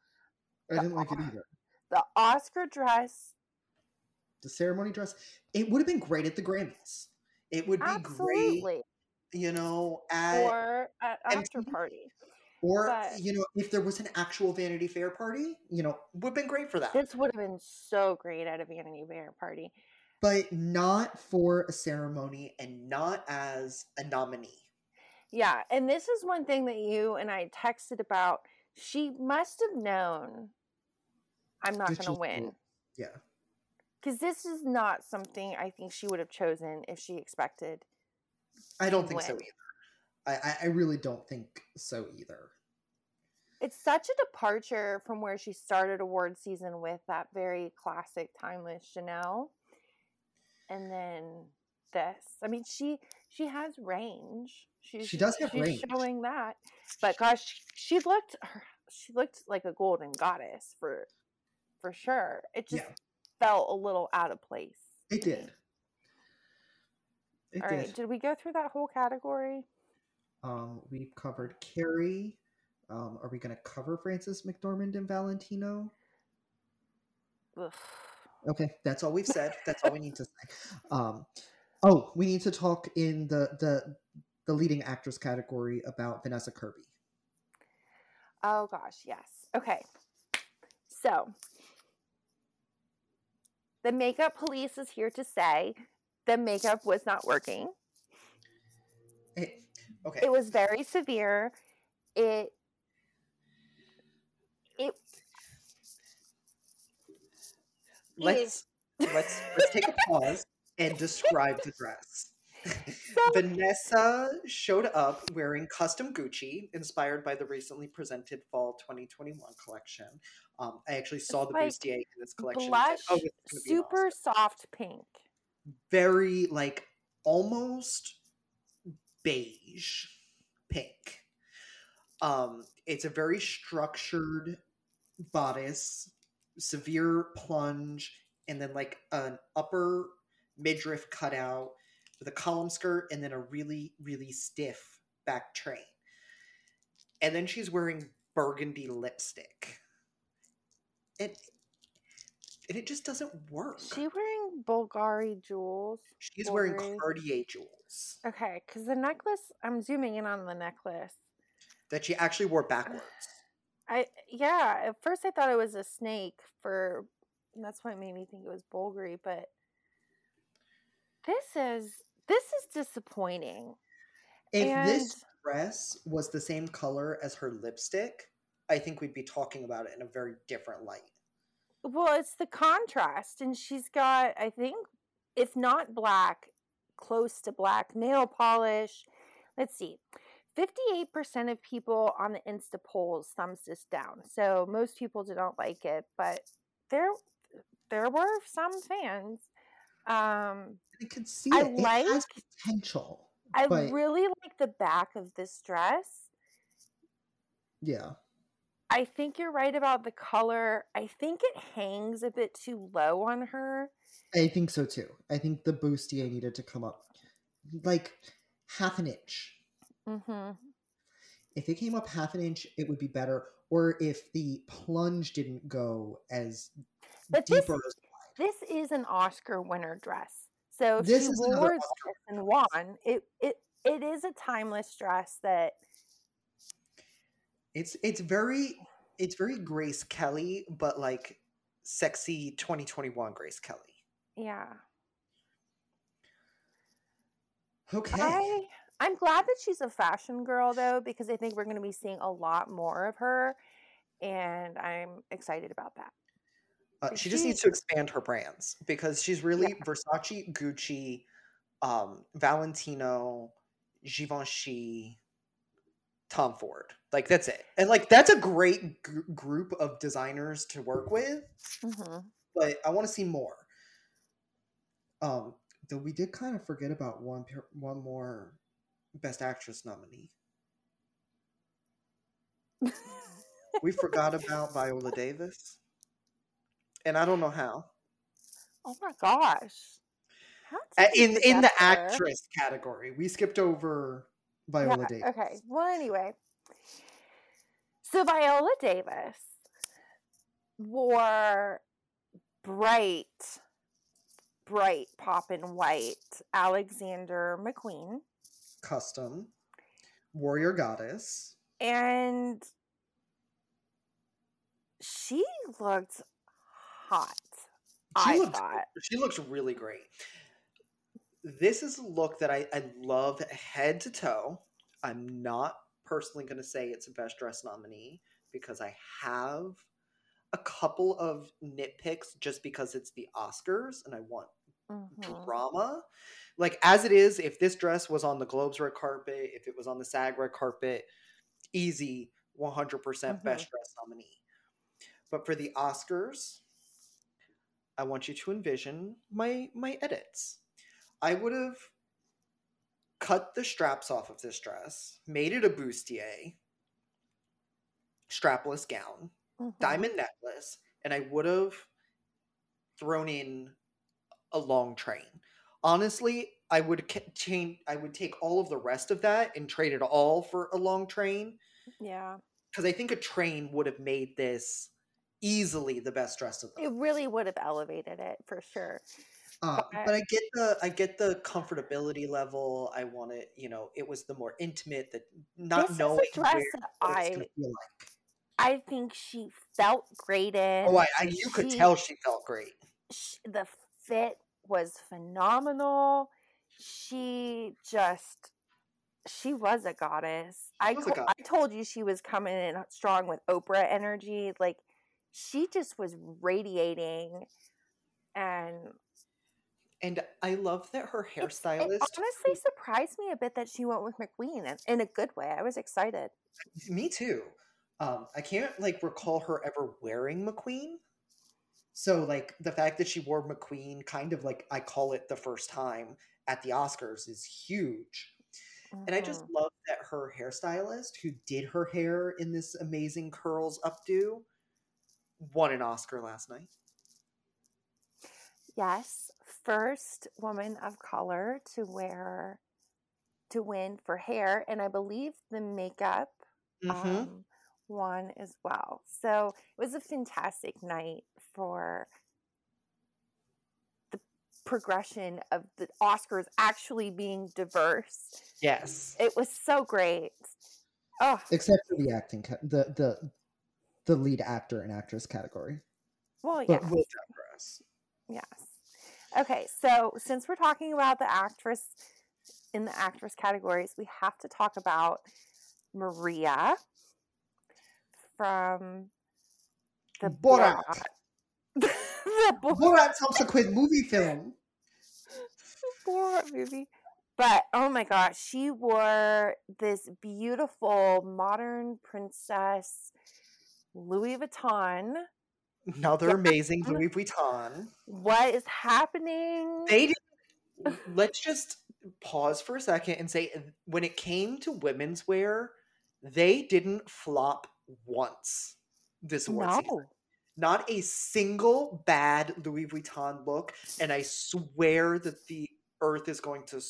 Speaker 2: I didn't like it either.
Speaker 1: The Oscar dress,
Speaker 2: The ceremony dress, it would have been great at the Grammys. It would be great, you know, at
Speaker 1: or at after party.
Speaker 2: Or
Speaker 1: but-
Speaker 2: you know, if there was an actual Vanity Fair party, you know, would have been great for that.
Speaker 1: This would have been so great at a Vanity Fair party.
Speaker 2: But not for a ceremony and not as a nominee.
Speaker 1: Yeah, and this is one thing that you and I texted about. She must have known I'm not going to win.
Speaker 2: Yeah.
Speaker 1: Because this is not something I think she would have chosen if she expected.
Speaker 2: I don't think so either. I, I really don't think so either.
Speaker 1: It's such a departure from where she started award season with that very classic, timeless Chanel. And then this. I mean, she she has range. She's,
Speaker 2: She does have
Speaker 1: she's
Speaker 2: range.
Speaker 1: showing that. But gosh, she looked she looked like a golden goddess for for sure. It just
Speaker 2: Yeah.
Speaker 1: felt a little out of place.
Speaker 2: It did. It
Speaker 1: All
Speaker 2: did.
Speaker 1: right, did we go through that whole category?
Speaker 2: Um, we've covered Carey. Um, are we going to cover Frances McDormand and Valentino?
Speaker 1: Ugh.
Speaker 2: Okay, that's all we've said. That's all we need to say. Um, oh, we need to talk in the the the leading actress category about Vanessa Kirby.
Speaker 1: Oh gosh, yes. Okay. So, the makeup police is here to say the makeup was not working.
Speaker 2: Hey, okay,
Speaker 1: It was very severe. It it
Speaker 2: let's let's let's take a pause and describe the dress. Vanessa showed up wearing custom Gucci, inspired by the recently presented Fall 2021 collection. Um, I actually saw
Speaker 1: It's
Speaker 2: the
Speaker 1: like
Speaker 2: bustier in this collection.
Speaker 1: blush,
Speaker 2: "Oh, this is gonna be
Speaker 1: super
Speaker 2: awesome."
Speaker 1: soft pink.
Speaker 2: very like almost beige pink. Um, it's a very structured bodice, severe plunge, and then like an upper midriff cutout with a column skirt and then a really, really stiff back train. And then she's wearing burgundy lipstick. And, and it just doesn't work.
Speaker 1: She wearing Bulgari jewels.
Speaker 2: She's wearing
Speaker 1: Bulgari.
Speaker 2: Cartier jewels
Speaker 1: Okay, because the necklace. I'm zooming in on the necklace.
Speaker 2: that she actually wore backwards.
Speaker 1: I yeah. At first, I thought it was a snake for. and That's why it made me think it was Bulgari, but this is this is disappointing.
Speaker 2: If
Speaker 1: And
Speaker 2: this dress was the same color as her lipstick, I think we'd be talking about it in a very different light.
Speaker 1: well, it's the contrast, and she's got I think, if not black, close to black nail polish. Let's see. 58% of people on the Insta polls thumbs this down. So most people did not like it, but there there were some fans. Um
Speaker 3: I could see
Speaker 1: I
Speaker 3: it. it
Speaker 1: like-
Speaker 3: has potential.
Speaker 1: I
Speaker 3: but
Speaker 1: really like the back of this dress.
Speaker 3: yeah.
Speaker 1: I think you're right about the color. I think it hangs a bit too low on her.
Speaker 3: I think so too. I think the bustier needed to come up like half an inch.
Speaker 1: Hmm
Speaker 3: If it came up half an inch, it would be better. Or if the plunge didn't go as
Speaker 1: But this
Speaker 3: deeper as
Speaker 1: this is an Oscar winner dress. So if
Speaker 3: This
Speaker 1: she
Speaker 3: is
Speaker 1: wore this and won, it it it is a timeless dress that
Speaker 2: It's it's very it's very Grace Kelly, but like sexy 2021 Grace Kelly.
Speaker 1: yeah.
Speaker 3: okay.
Speaker 1: I I'm glad that she's a fashion girl though because I think we're going to be seeing a lot more of her and I'm excited about that.
Speaker 2: Uh,
Speaker 1: Is
Speaker 2: she just needs to expand her brands because she's really Versace, Gucci, um, Valentino, Givenchy, Tom Ford. Like that's it, and like that's a great gr- group of designers to work with.
Speaker 1: hmm
Speaker 2: But I want to see more.
Speaker 3: Um, though we did kind of forget about one one more
Speaker 2: Best Actress nominee. We forgot about Viola Davis, and I don't know how.
Speaker 1: oh my gosh. How did we
Speaker 2: In in the
Speaker 1: her?
Speaker 2: actress category, we skipped over
Speaker 3: Viola
Speaker 1: Yeah,
Speaker 3: Davis.
Speaker 1: Okay. Well, anyway. So Viola Davis wore bright, bright poppin' white Alexander McQueen.
Speaker 2: Custom warrior goddess.
Speaker 1: And she looked hot.
Speaker 2: She
Speaker 1: I
Speaker 2: looked
Speaker 1: thought.
Speaker 2: she looks really great. This is a look that I, I love head to toe. I'm not personally going to say it's a best dress nominee because I have a couple of nitpicks just because it's the Oscars and I want
Speaker 1: Mhm.
Speaker 2: drama. Like as it is, if this dress was on the Globes red carpet, if it was on the SAG red carpet, easy 100% best dress nominee. But for the Oscars, I want you to envision my my edits. I would have cut the straps off of this dress, made it a bustier, strapless gown,
Speaker 1: Mhm.
Speaker 2: diamond necklace, and I would have thrown in a long train. Honestly, I would change. I would take all of the rest of that and trade it all for a long train
Speaker 1: Yeah.
Speaker 2: because I think a train would have made this easily the best dress of them.
Speaker 1: It really would have elevated it for sure.
Speaker 2: Uh,
Speaker 1: but-
Speaker 2: but I get the I get the comfortability level. I want it. You know, it was the more intimate. That not
Speaker 1: this
Speaker 2: knowing
Speaker 1: is a dress that I
Speaker 2: like.
Speaker 1: I think she felt great in.
Speaker 2: Oh, I, I you could
Speaker 1: she-
Speaker 2: tell she felt great.
Speaker 1: sh- the fit was phenomenal. She just she was a goddess. I
Speaker 2: was a
Speaker 1: co-
Speaker 2: goddess.
Speaker 1: I told you she was coming in strong with Oprah energy. Like she just was radiating and
Speaker 2: And I love that her
Speaker 1: It's, it
Speaker 2: hairstylist,
Speaker 1: honestly surprised me a bit that she went with McQueen and in a good way. I was excited.
Speaker 2: me too. Um, I can't like recall her ever wearing McQueen. So like the fact that she wore McQueen, kind of like I call it the first time at the Oscars, is huge. And I just
Speaker 1: hmm
Speaker 2: love that her hairstylist, who did her hair in this amazing curls updo, won an Oscar last night.
Speaker 1: Yes, first woman of color to wear to win for hair, and I believe the makeup
Speaker 2: Mm-hmm.
Speaker 1: um, won as well. So it was a fantastic night for the progression of the Oscars actually being diverse.
Speaker 2: Yes.
Speaker 1: It was so great. Oh,
Speaker 3: except for the acting, ca- the the the lead actor and actress category.
Speaker 1: well,
Speaker 3: But
Speaker 1: yes,
Speaker 2: We'll digress.
Speaker 1: yes. Okay, so since we're talking about the actress in the actress categories, we have to talk about Maria from the
Speaker 3: Borat.
Speaker 1: the Borat
Speaker 3: Borat subsequent movie film.
Speaker 1: Borat movie. But oh my gosh, she wore this beautiful modern princess Louis Vuitton.
Speaker 2: Another amazing. Louis Vuitton.
Speaker 1: What is happening?
Speaker 2: They didn't. Let's just pause for a second and say when it came to women's wear, they didn't flop once this award
Speaker 1: no.
Speaker 2: season. Not a single bad Louis Vuitton look, and I swear that the earth is going to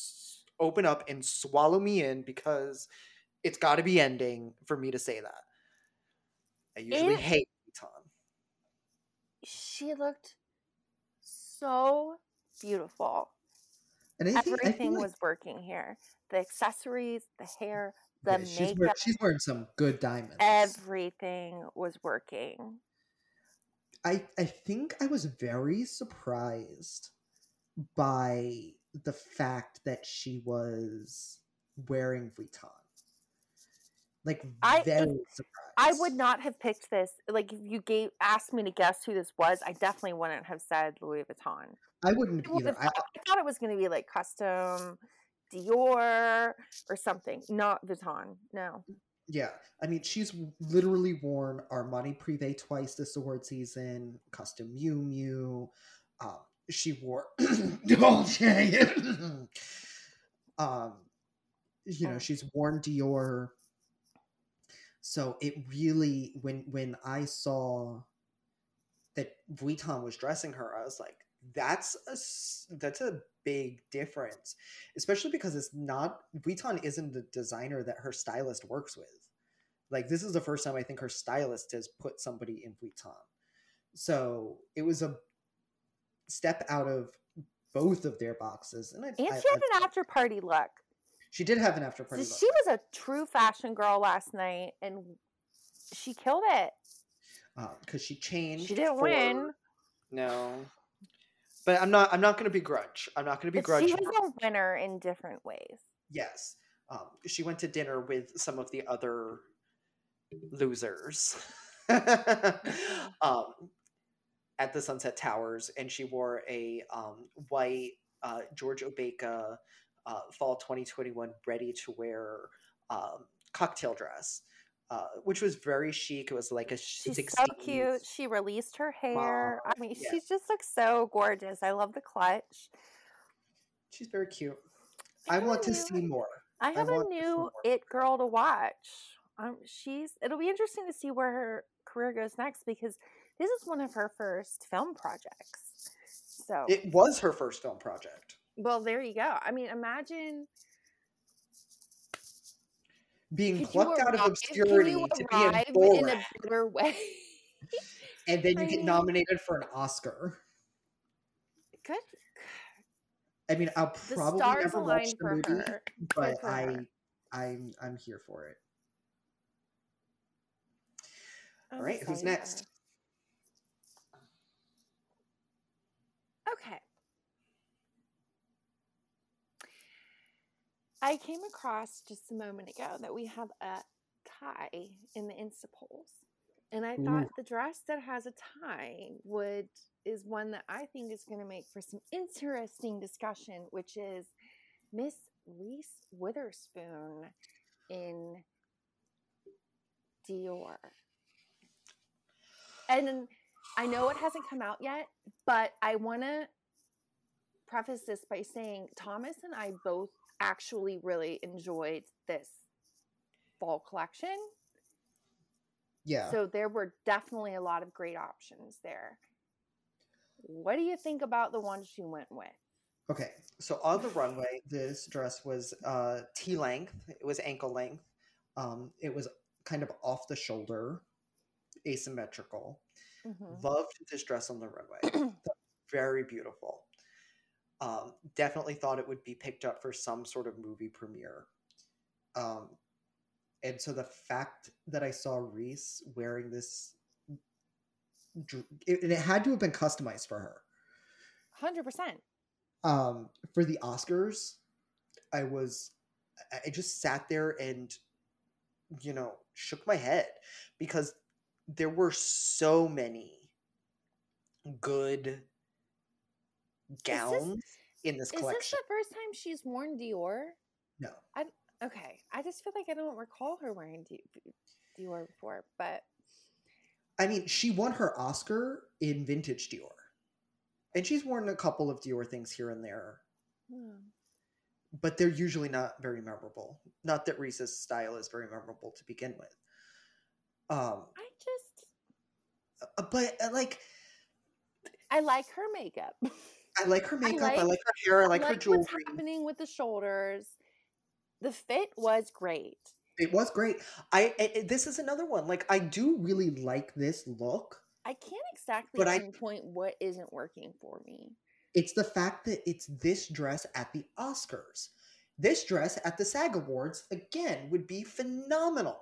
Speaker 2: open up and swallow me in because it's got to be ending for me to say that. I usually
Speaker 1: It-
Speaker 2: hate Vuitton.
Speaker 1: She looked so beautiful.
Speaker 3: And I think, I feel
Speaker 1: Everything
Speaker 3: like
Speaker 1: was working here. The accessories, the hair, the
Speaker 3: yeah, she's, wearing,
Speaker 1: makeup,
Speaker 3: she's wearing some good diamonds.
Speaker 1: everything was working.
Speaker 3: I I think I was very surprised by the fact that she was wearing Vuitton. Like
Speaker 1: I-
Speaker 3: very
Speaker 1: if-
Speaker 3: surprised.
Speaker 1: I would not have picked this. Like, if you gave asked me to guess who this was, I definitely wouldn't have said Louis Vuitton.
Speaker 3: I wouldn't
Speaker 1: I,
Speaker 3: either.
Speaker 1: thought, I thought it was going to be like custom Dior or something, not Vuitton. No.
Speaker 3: Yeah, I mean, she's literally worn Armani Privé twice this award season, custom Miu Miu. Um, she wore Dolce. um, you know,
Speaker 1: Mm.
Speaker 3: she's worn Dior. So it really, when when I saw that Vuitton was dressing her, I was like, that's a that's a big difference, especially because it's not Vuitton isn't the designer that her stylist works with. Like this is the first time I think her stylist has put somebody in Vuitton. So it was a step out of both of their boxes, and I,
Speaker 1: And
Speaker 3: I-
Speaker 1: she had
Speaker 3: I-
Speaker 1: an after party look.
Speaker 3: she did have an after
Speaker 1: So
Speaker 3: party. look.
Speaker 1: she was a true fashion girl last night and she killed it.
Speaker 3: Uh, because she changed.
Speaker 1: She didn't
Speaker 2: for-
Speaker 1: win.
Speaker 2: No. But I'm not I'm not gonna begrudge. I'm not gonna
Speaker 1: But
Speaker 2: begrudge
Speaker 1: she
Speaker 2: her.
Speaker 1: was a winner in different ways.
Speaker 2: Yes. Um, she went to dinner with some of the other losers um, at the Sunset Towers, and she wore a um, white uh, Georges Hobeika uh, fall 2021 ready to wear um, cocktail dress, uh, which was very chic. It was like a
Speaker 1: She's
Speaker 2: 60s.
Speaker 1: so cute. She released her hair. I mean,
Speaker 2: yeah.
Speaker 1: she just looks so gorgeous. I love the clutch.
Speaker 2: She's very cute.
Speaker 1: I
Speaker 2: I want to
Speaker 1: new-
Speaker 2: see more.
Speaker 1: I have a
Speaker 3: to see
Speaker 1: new it girl to watch. Um, she's. It'll be interesting to see where her career goes next because this is one of her first film projects. So,
Speaker 2: It was her first film project.
Speaker 1: well, there you go. I mean, imagine
Speaker 2: Being
Speaker 1: could
Speaker 2: plucked out of
Speaker 1: arrive-
Speaker 2: obscurity to be in
Speaker 1: arrive in a better way.
Speaker 3: and then you get nominated for an Oscar.
Speaker 1: Good.
Speaker 3: I mean, I'll probably never watch the movie,
Speaker 1: her.
Speaker 3: but I, I'm I'm here for it.
Speaker 1: I'm
Speaker 2: All right, who's next?
Speaker 1: her. Okay. I came across just a moment ago that we have a tie in the Insta polls. And I
Speaker 3: Ooh.
Speaker 1: thought the dress that has a tie would is one that I think is going to make for some interesting discussion, which is Miss Reese Witherspoon in Dior. And I know it hasn't come out yet, but I want to preface this by saying Thomas and I both actually really enjoyed this fall collection.
Speaker 3: Yeah.
Speaker 1: So there were definitely a lot of great options there. What do you think about the one she went with?
Speaker 2: Okay, so on the runway, this dress was uh, T length. It was ankle length.
Speaker 3: um, it was kind of off the shoulder.
Speaker 2: asymmetrical.
Speaker 1: Mhm.
Speaker 2: Loved this dress on the runway. Very beautiful. Um, definitely thought it would be picked up for some sort of movie premiere.
Speaker 3: Um, and so the fact that I saw Reese wearing this, it, and it had to have been customized for her.
Speaker 1: 100%.
Speaker 3: Um, for the Oscars, I was, I- I just sat there and,
Speaker 2: you know, shook my head because there were so many good gowns in this
Speaker 1: Is this the first time she's worn Dior?
Speaker 3: no.
Speaker 1: Okay. I just feel like I don't recall her wearing Di- Dior before, but
Speaker 3: I mean, she won her Oscar in vintage Dior. And she's worn a couple of Dior things here and there,
Speaker 1: hmm.
Speaker 2: but they're usually not very memorable. Not that Reese's style is very memorable to begin with. Um,
Speaker 1: I just
Speaker 2: uh, but uh, like,
Speaker 1: I like her makeup.
Speaker 2: I like her makeup. I
Speaker 1: like-
Speaker 2: like, her hair. I like, her jewelry.
Speaker 1: what's happening with the shoulders. The fit was great.
Speaker 3: It was great.
Speaker 2: I, I I- this is another one. Like I do
Speaker 3: Really like this look.
Speaker 1: I can't exactly
Speaker 2: But I-
Speaker 1: pinpoint what isn't working for me.
Speaker 3: It's the fact that it's this dress at the Oscars. This dress at the SAG Awards, again, would be phenomenal.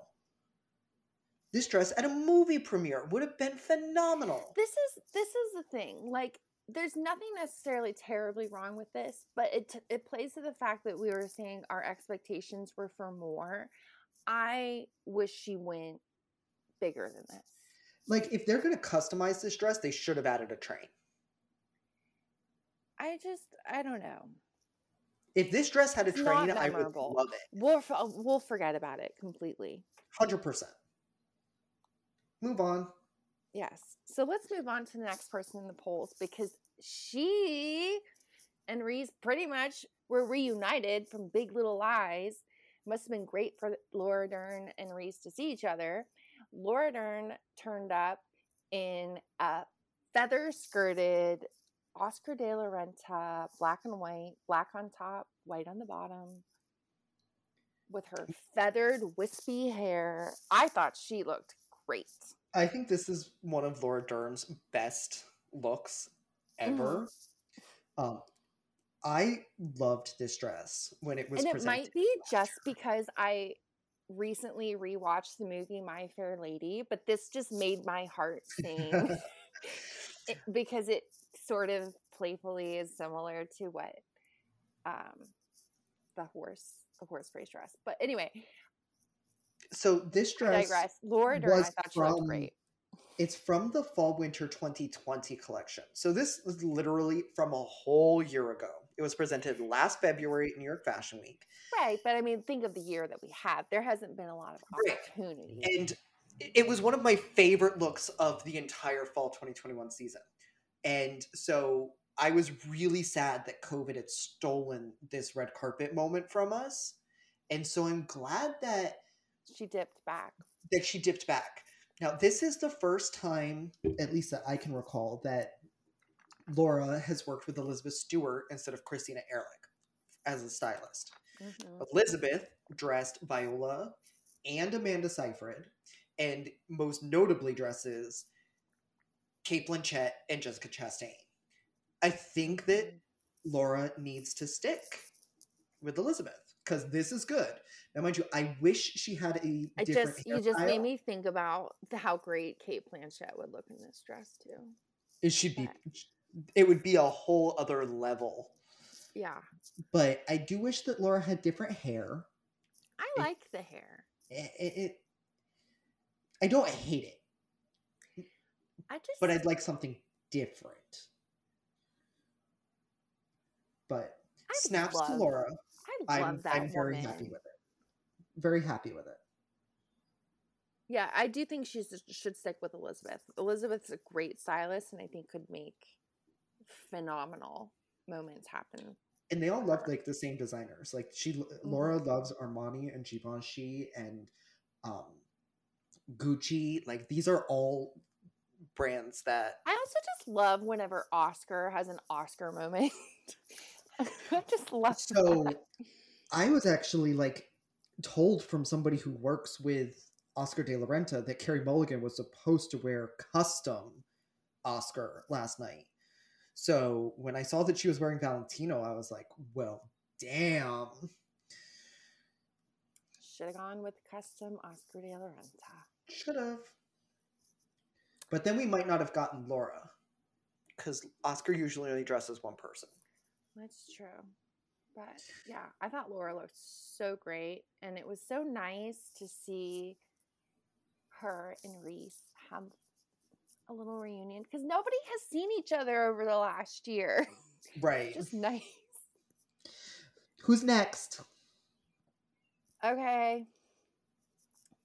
Speaker 2: this dress at a movie premiere would have been phenomenal.
Speaker 1: This is this is the thing. Like there's nothing necessarily terribly wrong with this, but it t- it plays to the fact that we were saying our expectations were for more. I wish she went bigger than this.
Speaker 3: Like, if they're going to
Speaker 2: Customize this dress. They should have added a train.
Speaker 1: I just I don't know.
Speaker 2: If this dress had a
Speaker 1: It's
Speaker 2: train, I would love it.
Speaker 1: We'll f- we'll forget about it completely.
Speaker 2: Hundred percent.
Speaker 3: move on.
Speaker 1: Yes. So let's move on to the next person in the polls because she and Reese pretty much were reunited from Big Little Lies. Must have been great for Laura Dern and Reese to see each other. Laura Dern turned up in a feather skirted Oscar de la Renta, black and white, black on top, white on the bottom, with her mm. feathered, wispy hair. I thought she looked great.
Speaker 2: I think this is one of Laura Dern's best looks ever.
Speaker 3: Um, I loved this dress when it was
Speaker 1: and it
Speaker 3: presented.
Speaker 1: might be just because I recently rewatched the movie My Fair Lady, but this just made my heart sing it, because it sort of playfully is similar to what um the horse the horse race dress. But anyway,
Speaker 3: so this
Speaker 1: I
Speaker 3: dress,
Speaker 1: digress. I
Speaker 3: was
Speaker 1: thought she looked
Speaker 3: from-
Speaker 1: great.
Speaker 3: it's from the fall winter 2020.
Speaker 2: 2020 collection. So this was literally from a whole year ago. It was presented last February at New York Fashion Week.
Speaker 1: Right, but I mean, think of the year that we had. There hasn't been a lot of
Speaker 2: Right.
Speaker 1: opportunity.
Speaker 2: And it was one of my favorite looks of the entire fall 2021 season. And so I was really sad that COVID had stolen this red carpet moment from us. And so I'm glad that
Speaker 1: She dipped back.
Speaker 2: that she dipped back. Now, this is the first
Speaker 3: time, at least that I can recall, that Laura has worked with Elizabeth Stewart
Speaker 2: instead of Christina Ehrlich as a stylist.
Speaker 1: Mhm.
Speaker 2: Elizabeth dressed Viola
Speaker 3: and Amanda Seyfried.
Speaker 2: and most notably dresses Cate Blanchett and Jessica Chastain. I think that
Speaker 3: Laura needs to stick with Elizabeth because this is good. Now, mind you, I wish she had a
Speaker 1: I
Speaker 3: different
Speaker 1: just you just
Speaker 3: hairstyle.
Speaker 1: made me think about the, how great Cate Blanchett would look in this dress too.
Speaker 3: It should be,
Speaker 2: it would be a whole other level.
Speaker 1: Yeah,
Speaker 3: but I do wish that Laura had different hair.
Speaker 1: I
Speaker 3: It-
Speaker 1: like the hair.
Speaker 3: It, it, I don't hate it.
Speaker 1: Mm, I just
Speaker 3: but I'd like something different. But
Speaker 1: I
Speaker 3: snaps
Speaker 1: love-
Speaker 3: to Laura.
Speaker 1: I love
Speaker 3: I'm
Speaker 1: that
Speaker 3: I'm very
Speaker 1: woman.
Speaker 3: happy with it. Very happy with it.
Speaker 1: Yeah, I do think she should stick with Elizabeth. Elizabeth's a great stylist, and I think could make phenomenal moments happen.
Speaker 3: And they all love like the same designers. Like she Laura loves Armani and Givenchy and um Gucci. Like these are all
Speaker 2: Brands that
Speaker 1: I also just love whenever Oscar has an Oscar moment. I just love
Speaker 3: so
Speaker 1: that.
Speaker 3: I was actually like told from somebody who works with Oscar de la Renta that Carey Mulligan was supposed to wear custom Oscar last night. So when I saw that she was wearing Valentino, I was like, well, damn.
Speaker 1: Should have gone with custom Oscar de la Renta.
Speaker 3: Should have. But then we might not have gotten Laura.
Speaker 2: because Oscar usually only dresses one person.
Speaker 1: That's true. But yeah, I thought Laura looked so great. And it was so nice to see her and Reese have a little reunion because nobody has seen each other over the last year.
Speaker 3: Right.
Speaker 1: Just nice.
Speaker 3: Who's next?
Speaker 1: Okay.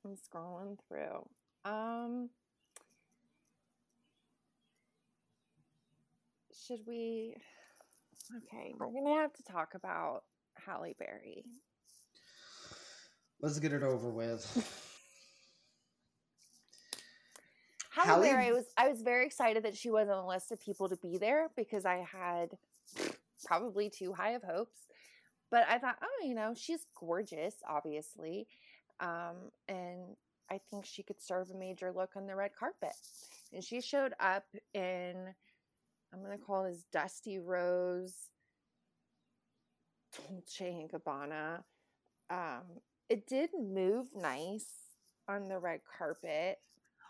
Speaker 1: I'm scrolling through. Um should we Okay, we're gonna have to talk about Halle Berry.
Speaker 3: Let's get it over with.
Speaker 1: Halle,
Speaker 2: Halle-
Speaker 1: Berry was I was very excited that she was on the list of people to be there because I had probably too high of hopes. But I thought, oh, you know, she's gorgeous, obviously. Um, and I think she could serve a major look on the red carpet. And she showed up in I'm gonna call this Dusty Rose Dolce and Gabbana. Um, it did move nice on the red carpet,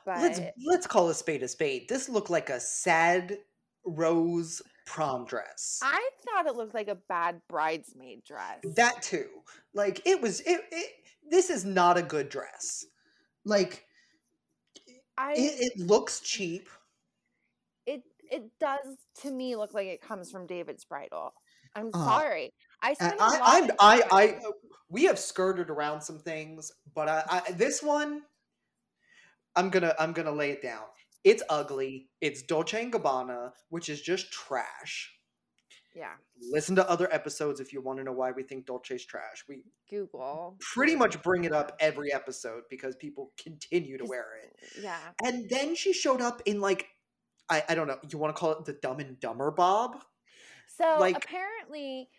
Speaker 1: but
Speaker 2: Let's let's call a spade a spade. This looked like a sad rose prom dress.
Speaker 1: I thought it looked like a bad bridesmaid dress.
Speaker 2: that too. Like it was it, it this is not a good dress.
Speaker 3: like
Speaker 1: I
Speaker 2: It, it looks cheap.
Speaker 1: It does to me look like it comes from David's bridal. I'm
Speaker 3: Uh,
Speaker 1: sorry. I
Speaker 2: I,
Speaker 1: spent
Speaker 2: I,
Speaker 1: of
Speaker 2: I, I,
Speaker 1: time-
Speaker 2: we have skirted around some things, but I, I, this one, I'm gonna, I'm gonna lay it down. It's ugly. It's Dolce and Gabbana, which is just trash.
Speaker 1: yeah,
Speaker 2: Listen to other episodes if you want to know why we think Dolce's trash. We
Speaker 1: Google.
Speaker 2: pretty much bring it up every episode because people continue to wear it.
Speaker 1: Yeah.
Speaker 2: And then she showed up in like, I, I don't know, you want to call it the Dumb and Dumber Bob?
Speaker 1: So
Speaker 2: Like-
Speaker 1: apparently,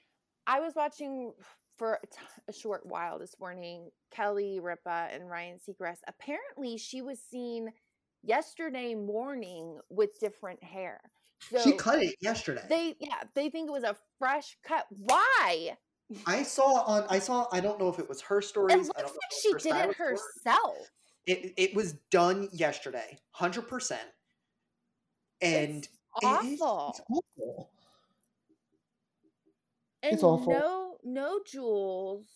Speaker 1: I was watching for a, t- a short while this morning. Kelly Ripa and Ryan Seacrest. Apparently, she was seen yesterday morning with different hair. So
Speaker 3: she cut it yesterday.
Speaker 1: They yeah, they think it was a fresh cut. Why?
Speaker 3: I
Speaker 2: saw on, I saw, I don't know if it was her
Speaker 1: It
Speaker 2: stories.
Speaker 1: looks
Speaker 2: I don't
Speaker 1: like she did it herself.
Speaker 2: It it was done yesterday, hundred percent. And
Speaker 3: It is-
Speaker 1: Awful.
Speaker 3: it's awful.
Speaker 1: and
Speaker 3: it's awful.
Speaker 1: no no jewels.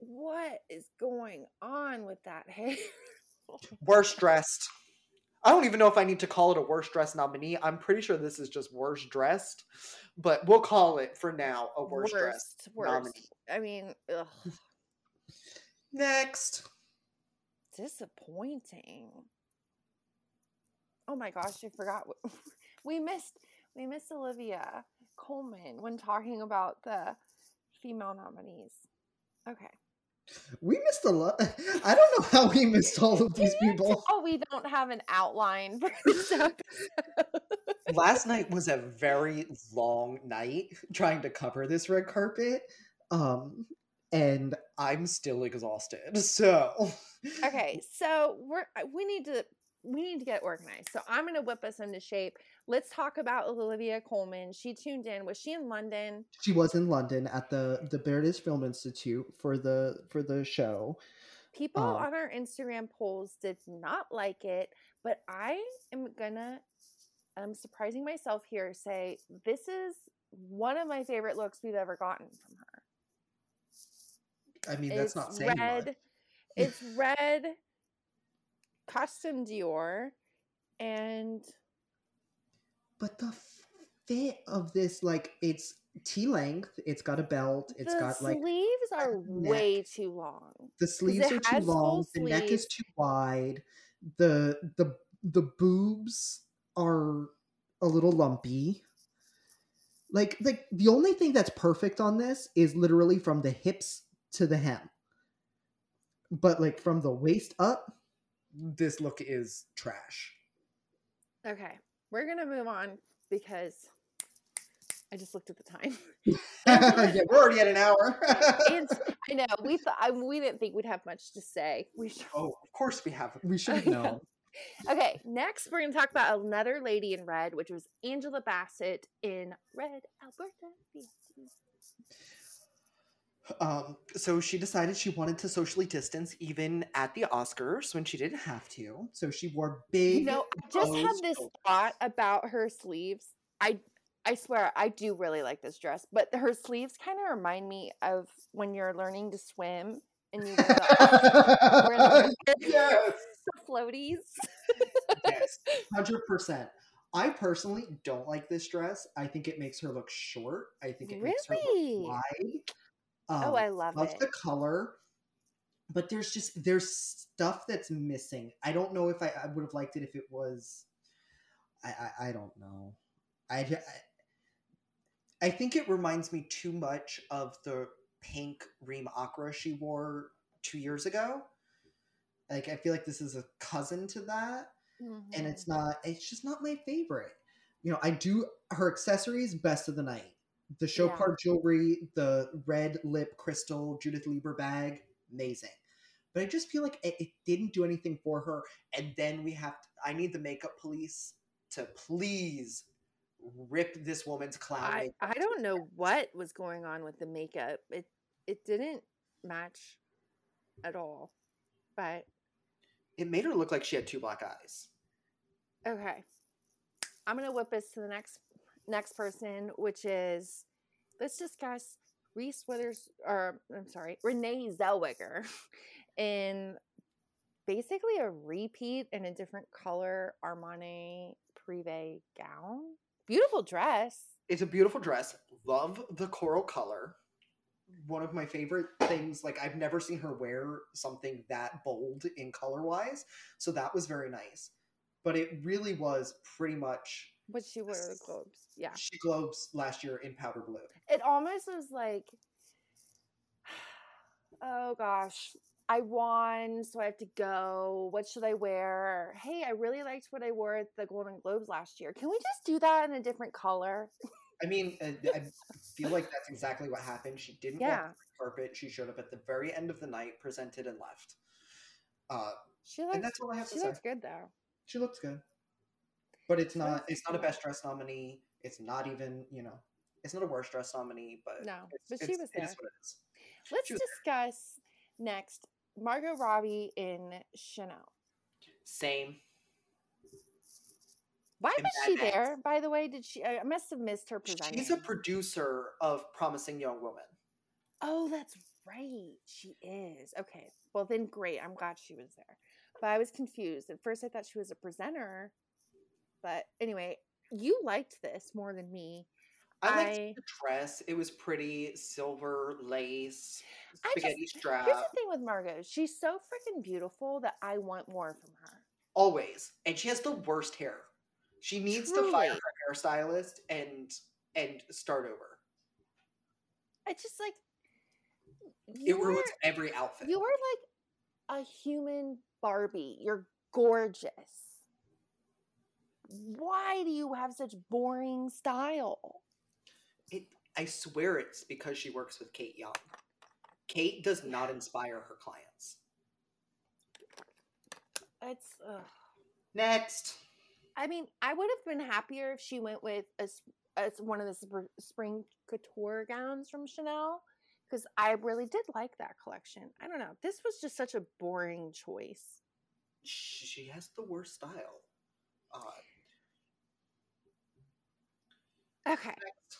Speaker 1: What is going on with that hair?
Speaker 2: worst dressed. I don't even know if I need to call it a worst dressed nominee. I'm pretty sure this is just worst dressed, but we'll call it for now a worst, dressed
Speaker 1: worst,
Speaker 2: nominee.
Speaker 1: I mean, ugh,
Speaker 3: Next.
Speaker 1: disappointing. Oh my gosh, I forgot. We missed we missed Olivia Colman when talking about the female nominees. Okay.
Speaker 3: We missed a lot. I don't know how we missed all of these people.
Speaker 1: Oh, we don't have an outline for this episode.
Speaker 2: Last night was a very long night.
Speaker 3: Trying to cover this red carpet. Um and
Speaker 2: I'm still exhausted. So
Speaker 1: okay, so we're we need to we need to get organized. So I'm gonna whip us into shape. Let's talk about Olivia Colman. She tuned in. Was she in London?
Speaker 3: she was in London at the the British Film Institute for the for the show.
Speaker 1: People
Speaker 3: Uh,
Speaker 1: on our Instagram polls did not like it, but I am gonna I'm surprising myself here say this is one of my favorite looks we've ever gotten from her.
Speaker 3: I mean, that's not saying
Speaker 1: red.
Speaker 3: much.
Speaker 1: It's red custom Dior, and
Speaker 2: But the fit of this, like, it's T length. It's got a belt. It's
Speaker 1: the
Speaker 2: got like
Speaker 1: sleeves are way too long.
Speaker 2: the sleeves are too long. The neck is too wide. The the the boobs are a little lumpy. Like like the only thing that's perfect on this is literally from the hips to the hem. But like from the waist up, this look is trash.
Speaker 1: Okay, we're gonna move on because I just looked at the time.
Speaker 2: yeah, we're already at an hour.
Speaker 1: I know we thought I, we didn't think we'd have much to say. We should.
Speaker 4: Oh, of course we have.
Speaker 2: we should
Speaker 1: know. Okay, next we're gonna talk about another lady in red, which was Angela Bassett in Red, Alberta.
Speaker 4: Um, so she decided she wanted to socially distance even at the Oscars when she didn't have to.
Speaker 2: So she wore big.
Speaker 1: You know, I just had this
Speaker 2: over-
Speaker 1: thought about her sleeves. I I swear I do really like this dress, but her sleeves kind of remind me of when you're learning to swim and you wear the,
Speaker 2: yes.
Speaker 1: floaties.
Speaker 2: yes, hundred percent. I personally don't like this dress. I think it makes her look short. I think it makes her
Speaker 1: Really?
Speaker 2: look wide. Um,
Speaker 1: oh, I love it.
Speaker 2: Love
Speaker 1: it.
Speaker 2: the color, but there's just there's stuff that's missing. I don't know if I, I would have liked it if it was. I I, I don't know. I, I I think it reminds me too much of the pink Reem Acra she wore two years ago. Like I feel like this is a cousin to that and
Speaker 1: Mhm.
Speaker 2: it's not it's just not my favorite you know i do her accessories best of the night the show
Speaker 1: Yeah.
Speaker 2: card jewelry the red lip crystal Judith Leiber bag amazing but i just feel like it, it didn't do anything for her and then we have to, i need the makeup police to please rip this woman's clown
Speaker 1: I, I don't know what was going on with the makeup. It it didn't match at all. But
Speaker 4: It made her look like she had two black eyes.
Speaker 1: okay. I'm gonna whip us to the next next person, which is let's discuss Reese Withers or I'm sorry, Renee Zellweger in basically a repeat in a different color Armani Privé gown. Beautiful dress.
Speaker 4: It's a beautiful dress. Love the coral color.
Speaker 2: one of my favorite things like i've never seen her wear something that bold in color wise so that was very nice but it really was pretty much
Speaker 1: What she wore the Globes. Yeah.
Speaker 2: she globes last year in powder blue.
Speaker 1: It almost was like oh gosh i won so i have to go. What should i wear? Hey i really liked what i wore at the golden globes last year. Can we just do that in a different color?
Speaker 2: I mean uh, i feel like that's exactly what happened. She didn't
Speaker 1: yeah.
Speaker 2: walk the carpet. She showed up at the very end of the night presented and left. Uh
Speaker 1: she looks
Speaker 2: and that's all i have to
Speaker 1: she
Speaker 2: say.
Speaker 1: looks good though
Speaker 2: she looks good but it's not it's not a best dress nominee it's not even you know it's not a worst dress nominee but
Speaker 1: No,
Speaker 2: it's,
Speaker 1: but she
Speaker 2: it's-
Speaker 1: was
Speaker 2: it is
Speaker 1: there.
Speaker 2: what it is
Speaker 1: let's
Speaker 2: She was
Speaker 1: discuss next margot robbie in chanel
Speaker 4: Same.
Speaker 1: why was she there by the way did she i I must have missed her presenting
Speaker 4: She's a producer of Promising Young Woman.
Speaker 1: Oh, that's right. She is. Okay. Well, then great. I'm glad she was there. But I was confused. At first, I thought she was a presenter. But anyway, you liked this more than me.
Speaker 4: I liked
Speaker 1: I-
Speaker 4: the dress. It was pretty silver lace,
Speaker 1: I just-
Speaker 4: spaghetti strap.
Speaker 1: Here's the thing with Margot. She's so freaking beautiful that I want more from her.
Speaker 4: Always. And she has the worst hair. She needs to fire her hairstylist and and start over.
Speaker 1: I just like
Speaker 4: It ruins every outfit.
Speaker 1: you're like a human Barbie. You're gorgeous. Why do you have such boring style?
Speaker 4: It, I swear it's because she works with Kate Young. Kate does not inspire her clients.
Speaker 1: It's ugh.
Speaker 4: Next.
Speaker 1: I mean, I would have been happier if she went with a, a one of the spr- spring couture gowns from Chanel because I really did like that collection. I don't know. This was just such a boring choice.
Speaker 4: She, has the worst style. Uh,
Speaker 1: Okay.
Speaker 4: next.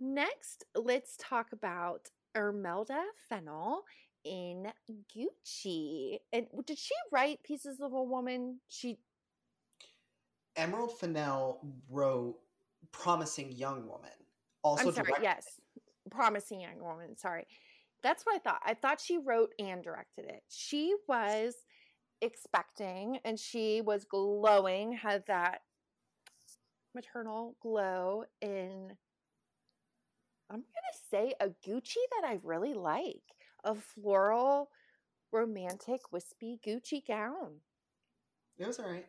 Speaker 1: Next, let's talk about Emerald Fennell in Gucci. And did she write Pieces of a Woman? She
Speaker 2: Emerald Fennell wrote Promising Young Woman. Also
Speaker 1: I'm sorry,
Speaker 2: directed
Speaker 1: yes. Promising Young Woman, sorry. That's what I thought. I thought she wrote and directed it. She was expecting and she was glowing, had that maternal glow in I'm going to say a Gucci that I really like. A floral romantic wispy Gucci gown.
Speaker 2: It was all right.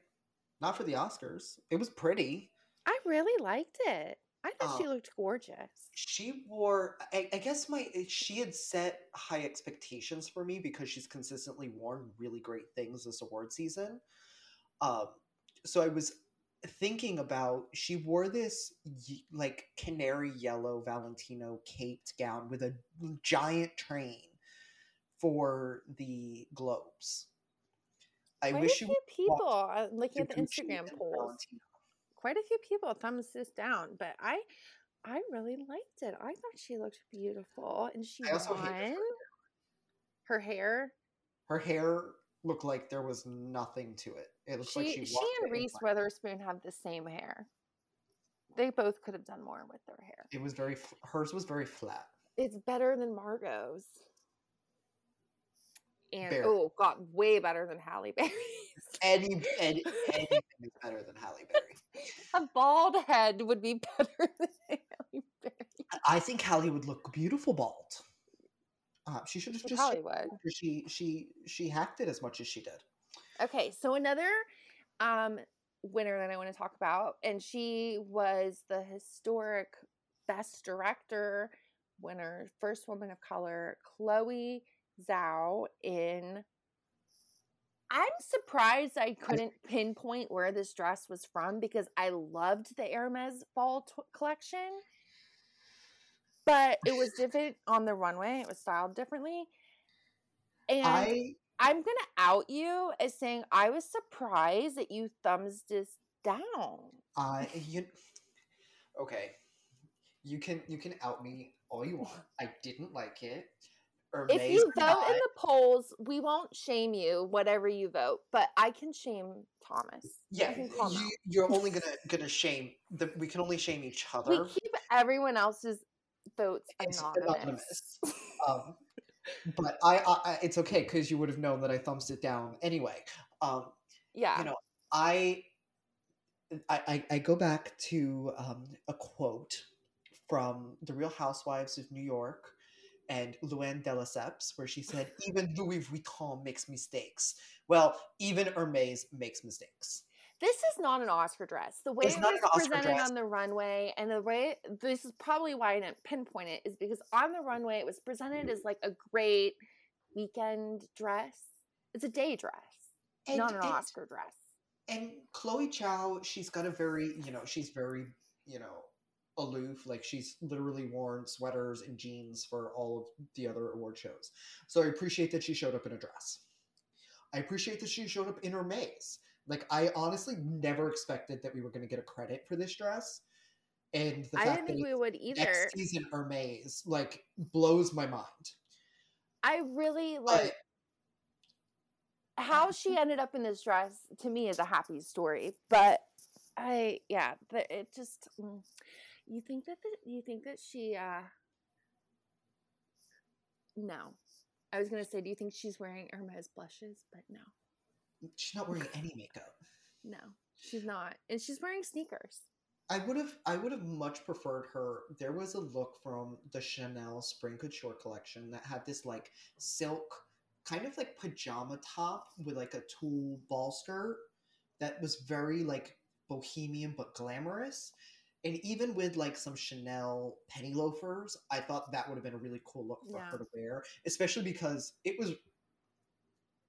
Speaker 2: Not for the Oscars. It was pretty.
Speaker 1: I really liked it. I thought she
Speaker 2: Oh.
Speaker 1: looked gorgeous.
Speaker 2: She wore. I, I guess my she had set high expectations for me because she's consistently worn really great things this award season. Um, so I was thinking about she wore this like canary yellow Valentino caped gown with a giant train for the Globes. I
Speaker 1: Quite
Speaker 2: wish
Speaker 1: a
Speaker 2: she
Speaker 1: few people, looking at the Instagram polls,
Speaker 2: Valentino.
Speaker 1: Quite a few people thumbs this down, but I I really liked it. I thought she looked beautiful and she
Speaker 2: I also her
Speaker 1: Her hair.
Speaker 2: Her hair looked like there was nothing to it. It looked
Speaker 1: She
Speaker 2: like
Speaker 1: she,
Speaker 2: she,
Speaker 1: and Reese. Witherspoon have the same hair. They both could have done more with their hair.
Speaker 2: It was very. Hers was very flat.
Speaker 1: It's better than Margot's. And
Speaker 2: Very.
Speaker 1: oh, got way better than Halle Berry's.
Speaker 2: Any, any anything is better than Halle Berry.
Speaker 1: A bald head would be better than Halle Berry.
Speaker 2: I think Halle would look beautiful bald. Uh, she should have just.
Speaker 1: probably would.
Speaker 2: She she she hacked it as much as she did.
Speaker 1: Okay, so another um winner that I want to talk about, and she was the historic best director winner, first woman of color, Chloe Zhao in I'm surprised I couldn't pinpoint where this dress was from because I loved the Hermes fall t- collection. But it was different on the runway. It was styled differently. And
Speaker 2: I
Speaker 1: I'm gonna out you as saying I was surprised that you thumbs this down.
Speaker 2: I you. Okay, you can you can out me all you want. I didn't like it.
Speaker 1: If you vote in the polls, we won't shame you, whatever you vote, but I can shame Thomas.
Speaker 2: Yeah,
Speaker 1: can call him
Speaker 2: you, you're only gonna gonna shame the. We can only shame each other.
Speaker 1: We keep everyone else's votes
Speaker 2: It's
Speaker 1: anonymous.
Speaker 2: anonymous. um, but I, I, I it's okay because you would have known that I thumbs it down anyway. Um,
Speaker 1: Yeah.
Speaker 2: you know, I, I, I, I go back to um, a quote from The Real Housewives of New York and Luann de Lesseps, where she said, "Even Louis Vuitton makes mistakes. Well, even Hermes makes mistakes."
Speaker 1: This is not an Oscar dress. The way
Speaker 2: It's
Speaker 1: it was presented
Speaker 2: dress.
Speaker 1: on the runway, and the way this is probably why I didn't pinpoint it, is because on the runway it was presented as like a great weekend dress. It's a day dress,
Speaker 2: And,
Speaker 1: not an
Speaker 2: and-
Speaker 1: Oscar dress.
Speaker 2: and Chloe Zhao, she's got a very, you know, she's very, you know, aloof. Like she's literally worn sweaters and jeans for all of the other award shows. So I appreciate that she showed up in a dress. I appreciate that she showed up in Hermes. Like I honestly never expected that we were going to get a credit for this dress, and the
Speaker 1: I
Speaker 2: fact
Speaker 1: didn't think
Speaker 2: that
Speaker 1: we would either.
Speaker 2: next season Hermes like blows my mind.
Speaker 1: I really
Speaker 2: But
Speaker 1: like how she ended up in this dress. To me, is a happy story, but I yeah, but it just. Mm. You think that the, you think that she uh no. I was gonna say, do you think she's wearing Hermes blushes? But no,
Speaker 2: she's not wearing any makeup.
Speaker 1: no, she's not, and she's wearing sneakers.
Speaker 2: I would have I would have much preferred her. There was a look from the Chanel Spring Couture collection that had this like silk kind of like pajama top with like a tulle ball skirt that was very like bohemian but glamorous. And even with like some Chanel penny loafers, I thought that would have been a really cool look for
Speaker 1: Yeah.
Speaker 2: her to wear, especially because it was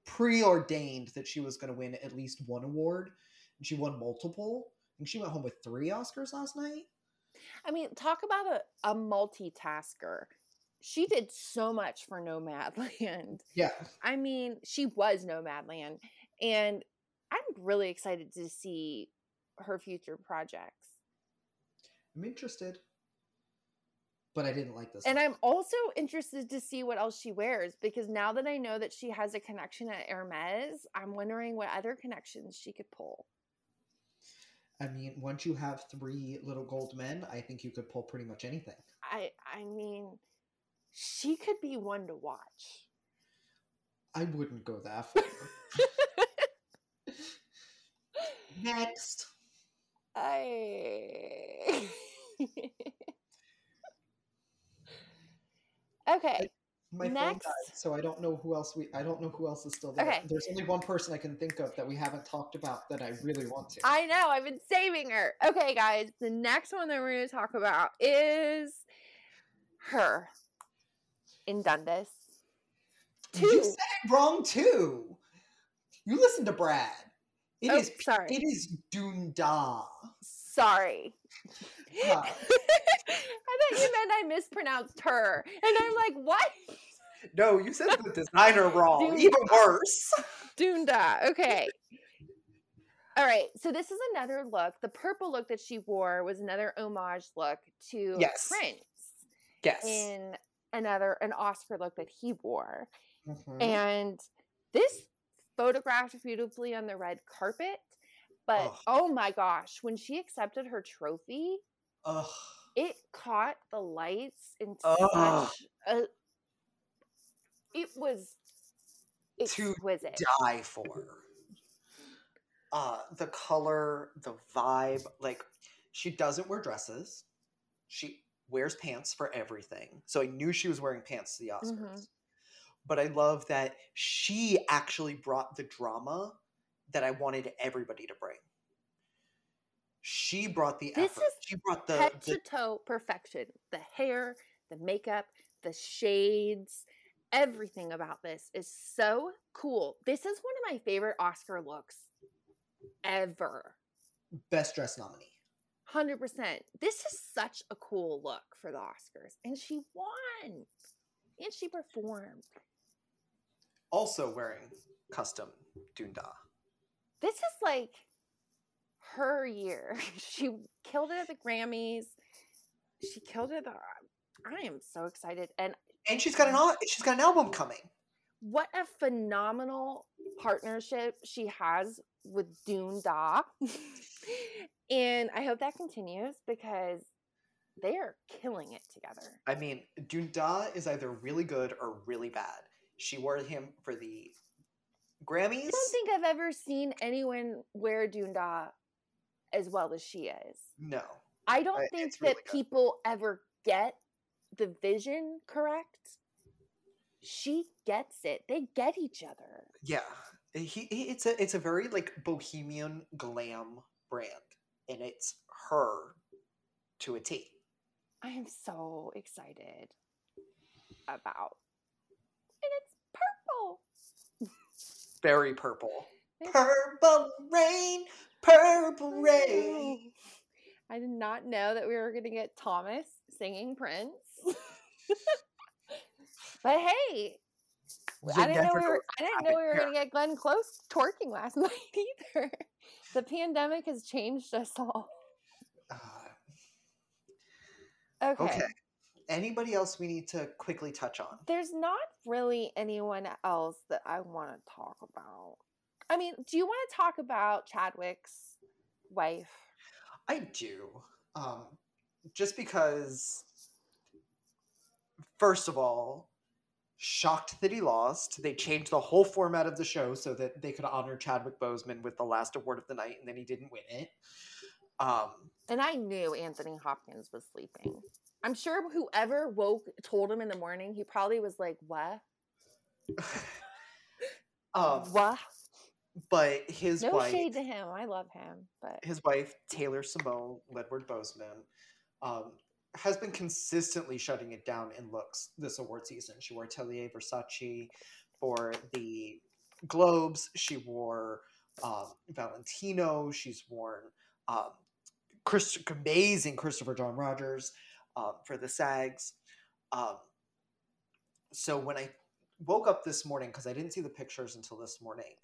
Speaker 2: preordained that she was going to win at least one award. And she won multiple. And she went home with three Oscars last night.
Speaker 1: I mean, talk about a, a multitasker. She did so much for Nomadland.
Speaker 2: Yeah.
Speaker 1: I mean, she was Nomadland, and I'm really excited to see her future projects.
Speaker 2: I'm interested.
Speaker 3: but I didn't like this.
Speaker 1: And. I'm also interested to see what else she wears because now that I know that she has a connection at Hermes, I'm wondering what other connections she could pull.
Speaker 3: I mean, once you have three little gold men, I think you could pull pretty much anything.
Speaker 1: I I mean, she could be one to watch.
Speaker 3: I wouldn't go that far. Next.
Speaker 1: I Okay.
Speaker 3: My phone died, so I don't know who else we. I don't know who else is still there.
Speaker 1: Okay.
Speaker 3: There's only one person I can think of that we haven't talked about that I really want to.
Speaker 1: I know, I've been saving her. Okay, guys, the next one that we're going to talk about is H.E.R. in Dundas.
Speaker 3: You
Speaker 1: Two.
Speaker 3: said it wrong too. You listen to Brad. It
Speaker 1: Oh,
Speaker 3: is.
Speaker 1: sorry.
Speaker 3: It is Dunda.
Speaker 1: Sorry. I thought you meant I mispronounced her. And I'm like, what?
Speaker 2: No, you said the designer wrong.
Speaker 1: Dude.
Speaker 2: Even worse.
Speaker 1: Dunda. Okay. All right. So this is another look. The purple look that she wore was another homage look to
Speaker 2: Yes.
Speaker 1: Prince
Speaker 2: Yes.
Speaker 1: in another an Oscar look that he wore.
Speaker 3: mhm.
Speaker 1: And this photographed beautifully on the red carpet. But
Speaker 2: Ugh.
Speaker 1: oh my gosh, when she accepted her trophy,
Speaker 3: Ugh.
Speaker 1: it caught the lights in
Speaker 2: Ugh.
Speaker 1: such a it was
Speaker 2: To die for. Uh, the color, the vibe, like she doesn't wear dresses. She wears pants for everything. So I knew she was wearing pants to the Oscars.
Speaker 1: Mhm.
Speaker 2: But I love that she actually brought the drama that I wanted everybody to bring. She brought the
Speaker 1: This
Speaker 2: effort.
Speaker 1: is
Speaker 2: She brought the,
Speaker 1: Head
Speaker 2: the
Speaker 1: to toe perfection. The hair, the makeup, the shades, everything about this is so cool. This is one of my favorite Oscar looks ever.
Speaker 3: Best dress nominee.
Speaker 1: 100%. This is such a cool look for the Oscars. And she won. And she performed.
Speaker 2: also wearing custom Dunda.
Speaker 1: This is like her year. She killed it at the Grammys. She killed it. At the, I am so excited. And
Speaker 2: And she's got an she's got an album coming.
Speaker 1: what a phenomenal partnership she has with Dunda. and I hope that continues because they are killing it together.
Speaker 2: I mean, Dunda is either really good or really bad. She wore him for the Grammys.
Speaker 1: I don't think I've ever seen anyone wear Dunda as well as she is.
Speaker 2: no.
Speaker 1: I don't
Speaker 2: I-
Speaker 1: think
Speaker 2: really
Speaker 1: that
Speaker 2: good.
Speaker 1: people ever get the vision correct. She gets it. They get each other.
Speaker 2: Yeah. He, he it's a it's a very like bohemian glam brand and it's her to a T.
Speaker 1: I am so excited about. And it's purple.
Speaker 2: Very purple. Purple rain, purple rain.
Speaker 1: I did not know that we were going to get Thomas singing Prince. but hey, I didn't know we were, I didn't know we were going to get Glenn Close twerking last night either. The pandemic has changed us all.
Speaker 2: Uh,
Speaker 1: Okay.
Speaker 2: okay. Anybody else we need to quickly touch on?
Speaker 1: There's not really anyone else that I want to talk about. I mean, do you want to talk about Chadwick's wife?
Speaker 2: I do. Um, just because, first of all, shocked that he lost. They changed the whole format of the show so that they could honor Chadwick Boseman with the last award of the night, and then he didn't win it. Um,
Speaker 1: And I knew Anthony Hopkins was sleeping. I'm sure whoever woke told him in the morning, he probably was like, What?
Speaker 2: um,
Speaker 1: what?
Speaker 2: but his
Speaker 1: No
Speaker 2: wife,
Speaker 1: shade to him. I love him. But
Speaker 2: his wife Taylor Simone Ledward Boseman, um, has been consistently shutting it down in looks this award season. She wore Atelier Versace for the Globes. She wore um, Valentino. She's worn um, Chris, amazing Christopher John Rogers um, for the SAGs. Um, so when I woke up this morning, because I didn't see the pictures until this morning,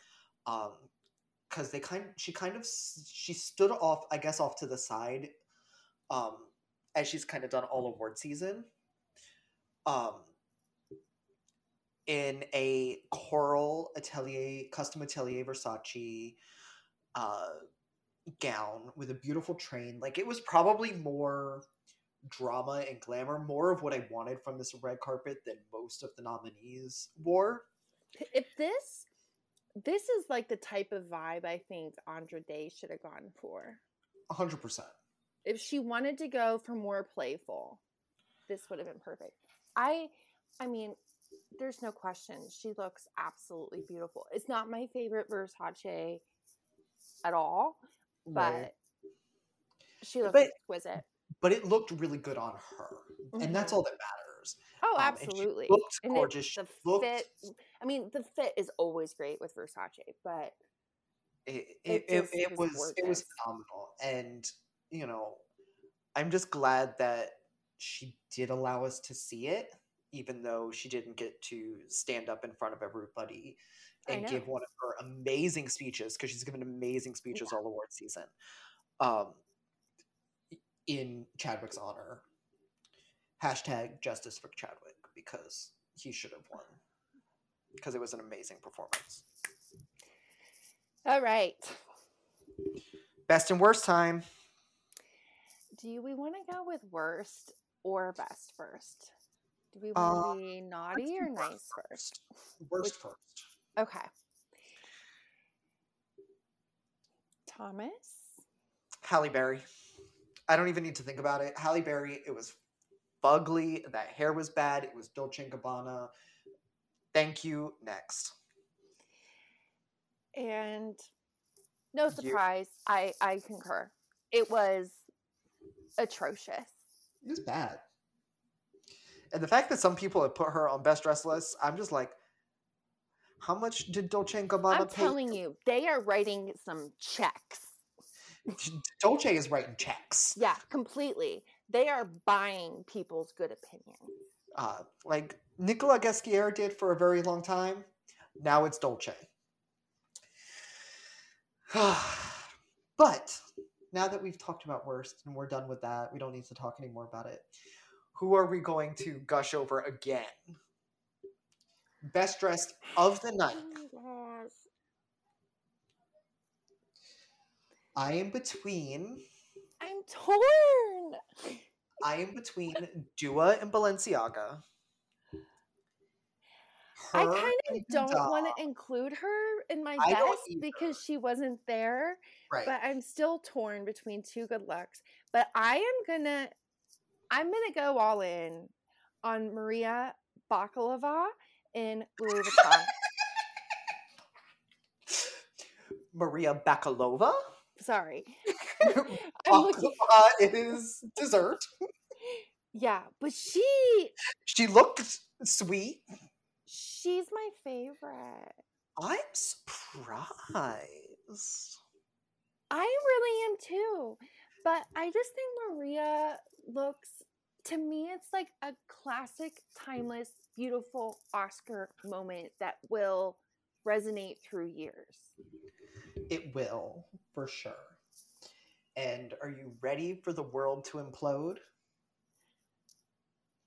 Speaker 2: because they kind, she kind of she stood off, I guess, off to the side, um, as she's kind of done all award season. um in a coral atelier custom atelier Versace uh gown with a beautiful train. Like it was probably more drama and glamour, more of what I wanted from this red carpet than most of the nominees wore.
Speaker 1: If this this is like the type of vibe I think Andra Day should have gone for.
Speaker 2: Hundred percent.
Speaker 1: If she wanted to go for more playful, this would have been perfect. I I mean, there's no question. She looks absolutely beautiful. It's not my favorite Versace at all, but
Speaker 2: Right.
Speaker 1: she looks
Speaker 2: But-
Speaker 1: exquisite.
Speaker 2: But it looked really good on her. And that's
Speaker 1: Mhm.
Speaker 2: all that matters.
Speaker 1: Oh,
Speaker 2: Um,
Speaker 1: absolutely.
Speaker 2: looked
Speaker 1: it-
Speaker 2: gorgeous.
Speaker 1: The
Speaker 2: looked
Speaker 1: fit. I mean, the fit is always great with Versace, but
Speaker 2: it,
Speaker 1: It
Speaker 2: it, it, it
Speaker 1: was
Speaker 2: was it was phenomenal and you know i'm just glad that she did allow us to see it even though she didn't get to stand up in front of everybody and give one of her amazing speeches because she's given amazing speeches all award season um in chadwick's honor hashtag justice for chadwick because he should have won because it was an amazing performance
Speaker 1: all right.
Speaker 2: best and worst time
Speaker 1: Do we want to go with worst or best first? Do we want to
Speaker 2: Uh,
Speaker 1: be naughty or nice first?
Speaker 2: worst
Speaker 1: Which-
Speaker 2: first
Speaker 1: Okay. Thomas?
Speaker 2: Halle Berry. I don't even need to think about it. Halle Berry, it was fugly. That hair was bad. It was Dolce and Gabbana. Thank you. Next.
Speaker 1: And no
Speaker 2: You-
Speaker 1: surprise, I I concur. It was atrocious.
Speaker 3: It was bad.
Speaker 2: And the fact that some people have put her on best dress lists, I'm just like, how much did Dolce and Gabbana
Speaker 1: I'm
Speaker 2: pay?
Speaker 1: telling you, they are writing some checks.
Speaker 2: Dolce is writing checks.
Speaker 1: Yeah, completely. They are buying people's good opinion.
Speaker 2: Uh, like Nicolas Ghesquière did for a very long time. Now it's Dolce. but now that we've talked about worst and we're done with that, we don't need to talk anymore about it. Who are we going to gush over again? Best dressed of the night.
Speaker 1: Oh my gosh.
Speaker 3: I am between.
Speaker 1: I'm torn.
Speaker 2: I am between Dua and Balenciaga.
Speaker 1: I kind of don't want to include her in my best because she wasn't there,
Speaker 2: Right.
Speaker 1: but I'm still torn between two good looks. But I am gonna I'm gonna go all in on Maria Bakalova in Louis Vuitton.
Speaker 2: Maria Bakalova.
Speaker 1: Sorry.
Speaker 2: Baklava is dessert.
Speaker 1: Yeah, but she
Speaker 2: She looked sweet.
Speaker 1: she's my favorite.
Speaker 2: I'm surprised.
Speaker 1: I really am too. But I just think Maria looks to me it's like a classic, timeless, beautiful Oscar moment that will resonate through years.
Speaker 3: It will, for sure.
Speaker 2: And are you ready for the world to implode?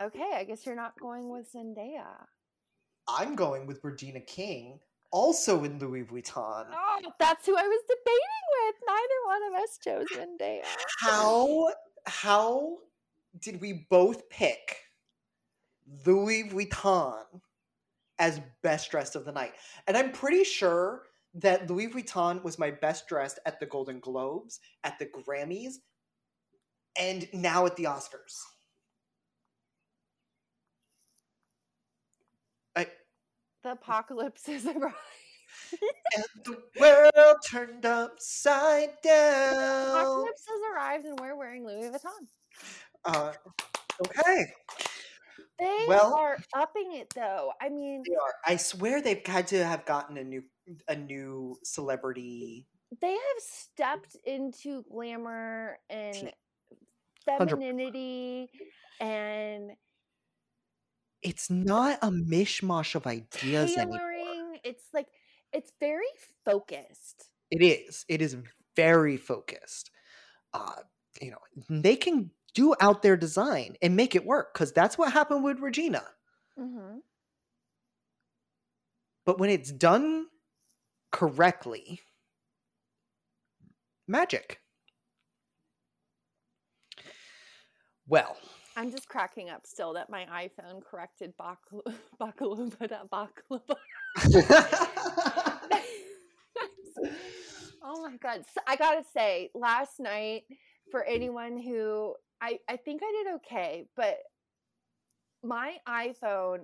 Speaker 1: Okay, I guess you're not going with Zendaya.
Speaker 2: I'm going with Regina King, also in Louis Vuitton.
Speaker 1: Oh, that's who I was debating with. Neither one of us chose Zendaya.
Speaker 2: How how did we both pick Louis Vuitton as best dressed of the night? And I'm pretty sure that Louis Vuitton was my best dressed at the Golden Globes, at the Grammys, and now at the Oscars. I,
Speaker 1: The apocalypse is arrived.
Speaker 2: and the world turned upside down.
Speaker 1: apocalypse has arrived and we're wearing Louis Vuitton.
Speaker 2: Uh, okay.
Speaker 1: They
Speaker 2: Well-
Speaker 1: are upping it though. I mean,
Speaker 2: They are. I swear they've had to have gotten a new a new celebrity.
Speaker 1: they have stepped into glamour and
Speaker 2: Hundred-
Speaker 1: femininity and
Speaker 2: It's not a mishmash of ideas anymore.
Speaker 1: It's like it's very focused.
Speaker 2: It is. It is very focused. Uh, you know, they can do out their design and make it work because that's what happened with Regina.
Speaker 1: Mm-hmm.
Speaker 2: But when it's done correctly, magic. Well,
Speaker 1: I'm just cracking up still that my iPhone corrected bakal- bakalova baklava. oh my god! So I gotta say, last night for anyone who I I think I did okay, but my iPhone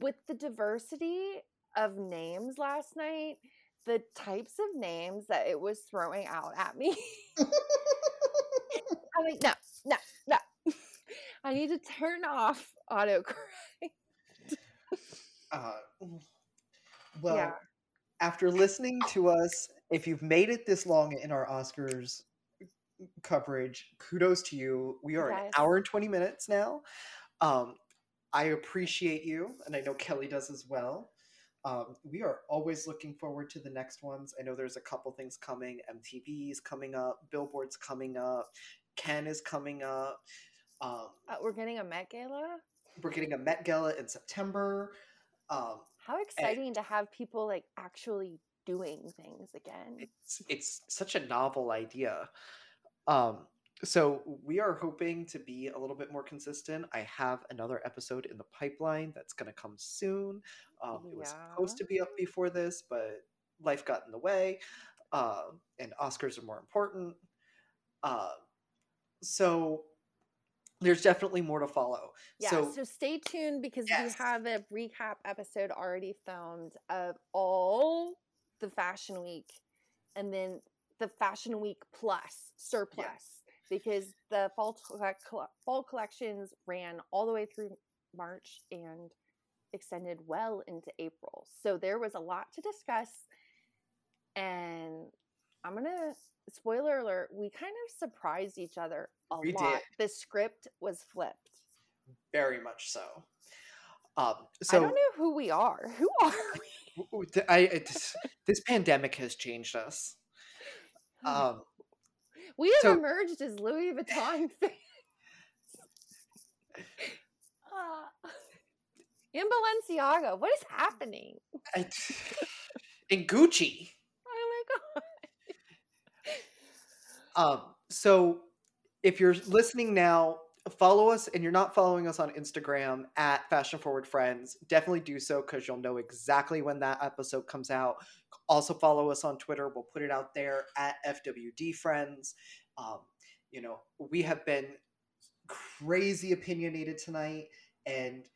Speaker 1: with the diversity of names last night, the types of names that it was throwing out at me. I'm like, no, no, no. I need to turn off autocorrect.
Speaker 2: uh, well,
Speaker 1: yeah.
Speaker 2: after listening to us, if you've made it this long in our Oscars coverage, kudos to you. We are an hour and 20 minutes now. Um, I appreciate you, and I know Kelly does as well. Um, we are always looking forward to the next ones. I know there's a couple things coming. MTV is coming up, Billboard's coming up, Cannes is coming up. Um,
Speaker 1: Uh, we're getting a Met Gala.
Speaker 2: we're getting a Met Gala in September. Um,
Speaker 1: How exciting to have people like actually doing things again.
Speaker 2: it's it's such a novel idea. Um, so we are hoping to be a little bit more consistent. I have another episode in the pipeline that's going to come soon. Um, It was supposed to be up before this, but life got in the way, uh, and Oscars are more important. Uh, so there's definitely more to follow.
Speaker 1: Yeah,
Speaker 2: so
Speaker 1: so, stay tuned because
Speaker 2: Yes.
Speaker 1: we have a recap episode already filmed of all the Fashion Week and then the Fashion Week plus surplus because the fall fall collections ran all the way through March and extended well into April. So there was a lot to discuss and I'm going to spoiler alert, we kind of surprised each other a
Speaker 2: We
Speaker 1: lot.
Speaker 2: did.
Speaker 1: The script was flipped.
Speaker 2: very much so. Um, so I
Speaker 1: don't know who we are. Who are we?
Speaker 2: I, it- this, this pandemic has changed us. Um,
Speaker 1: we have
Speaker 2: so-
Speaker 1: emerged as Louis Vuitton fans. In Balenciaga, what is happening?
Speaker 2: I, and Gucci.
Speaker 1: Oh my god!
Speaker 2: Um, so if you're listening now, follow us, and you're not following us on Instagram at Fashion Forward Friends. Definitely do so because you'll know exactly when that episode comes out. Also follow us on Twitter. We'll put it out there at FWD Friends. Um, you know, we have been crazy opinionated tonight, and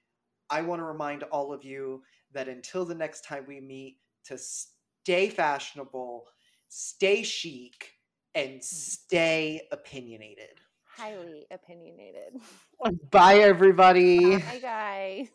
Speaker 2: I want to remind all of you that until the next time we meet, to stay fashionable, stay chic, and stay opinionated.
Speaker 1: Highly opinionated.
Speaker 2: Bye, everybody.
Speaker 1: Oh, Hi guys.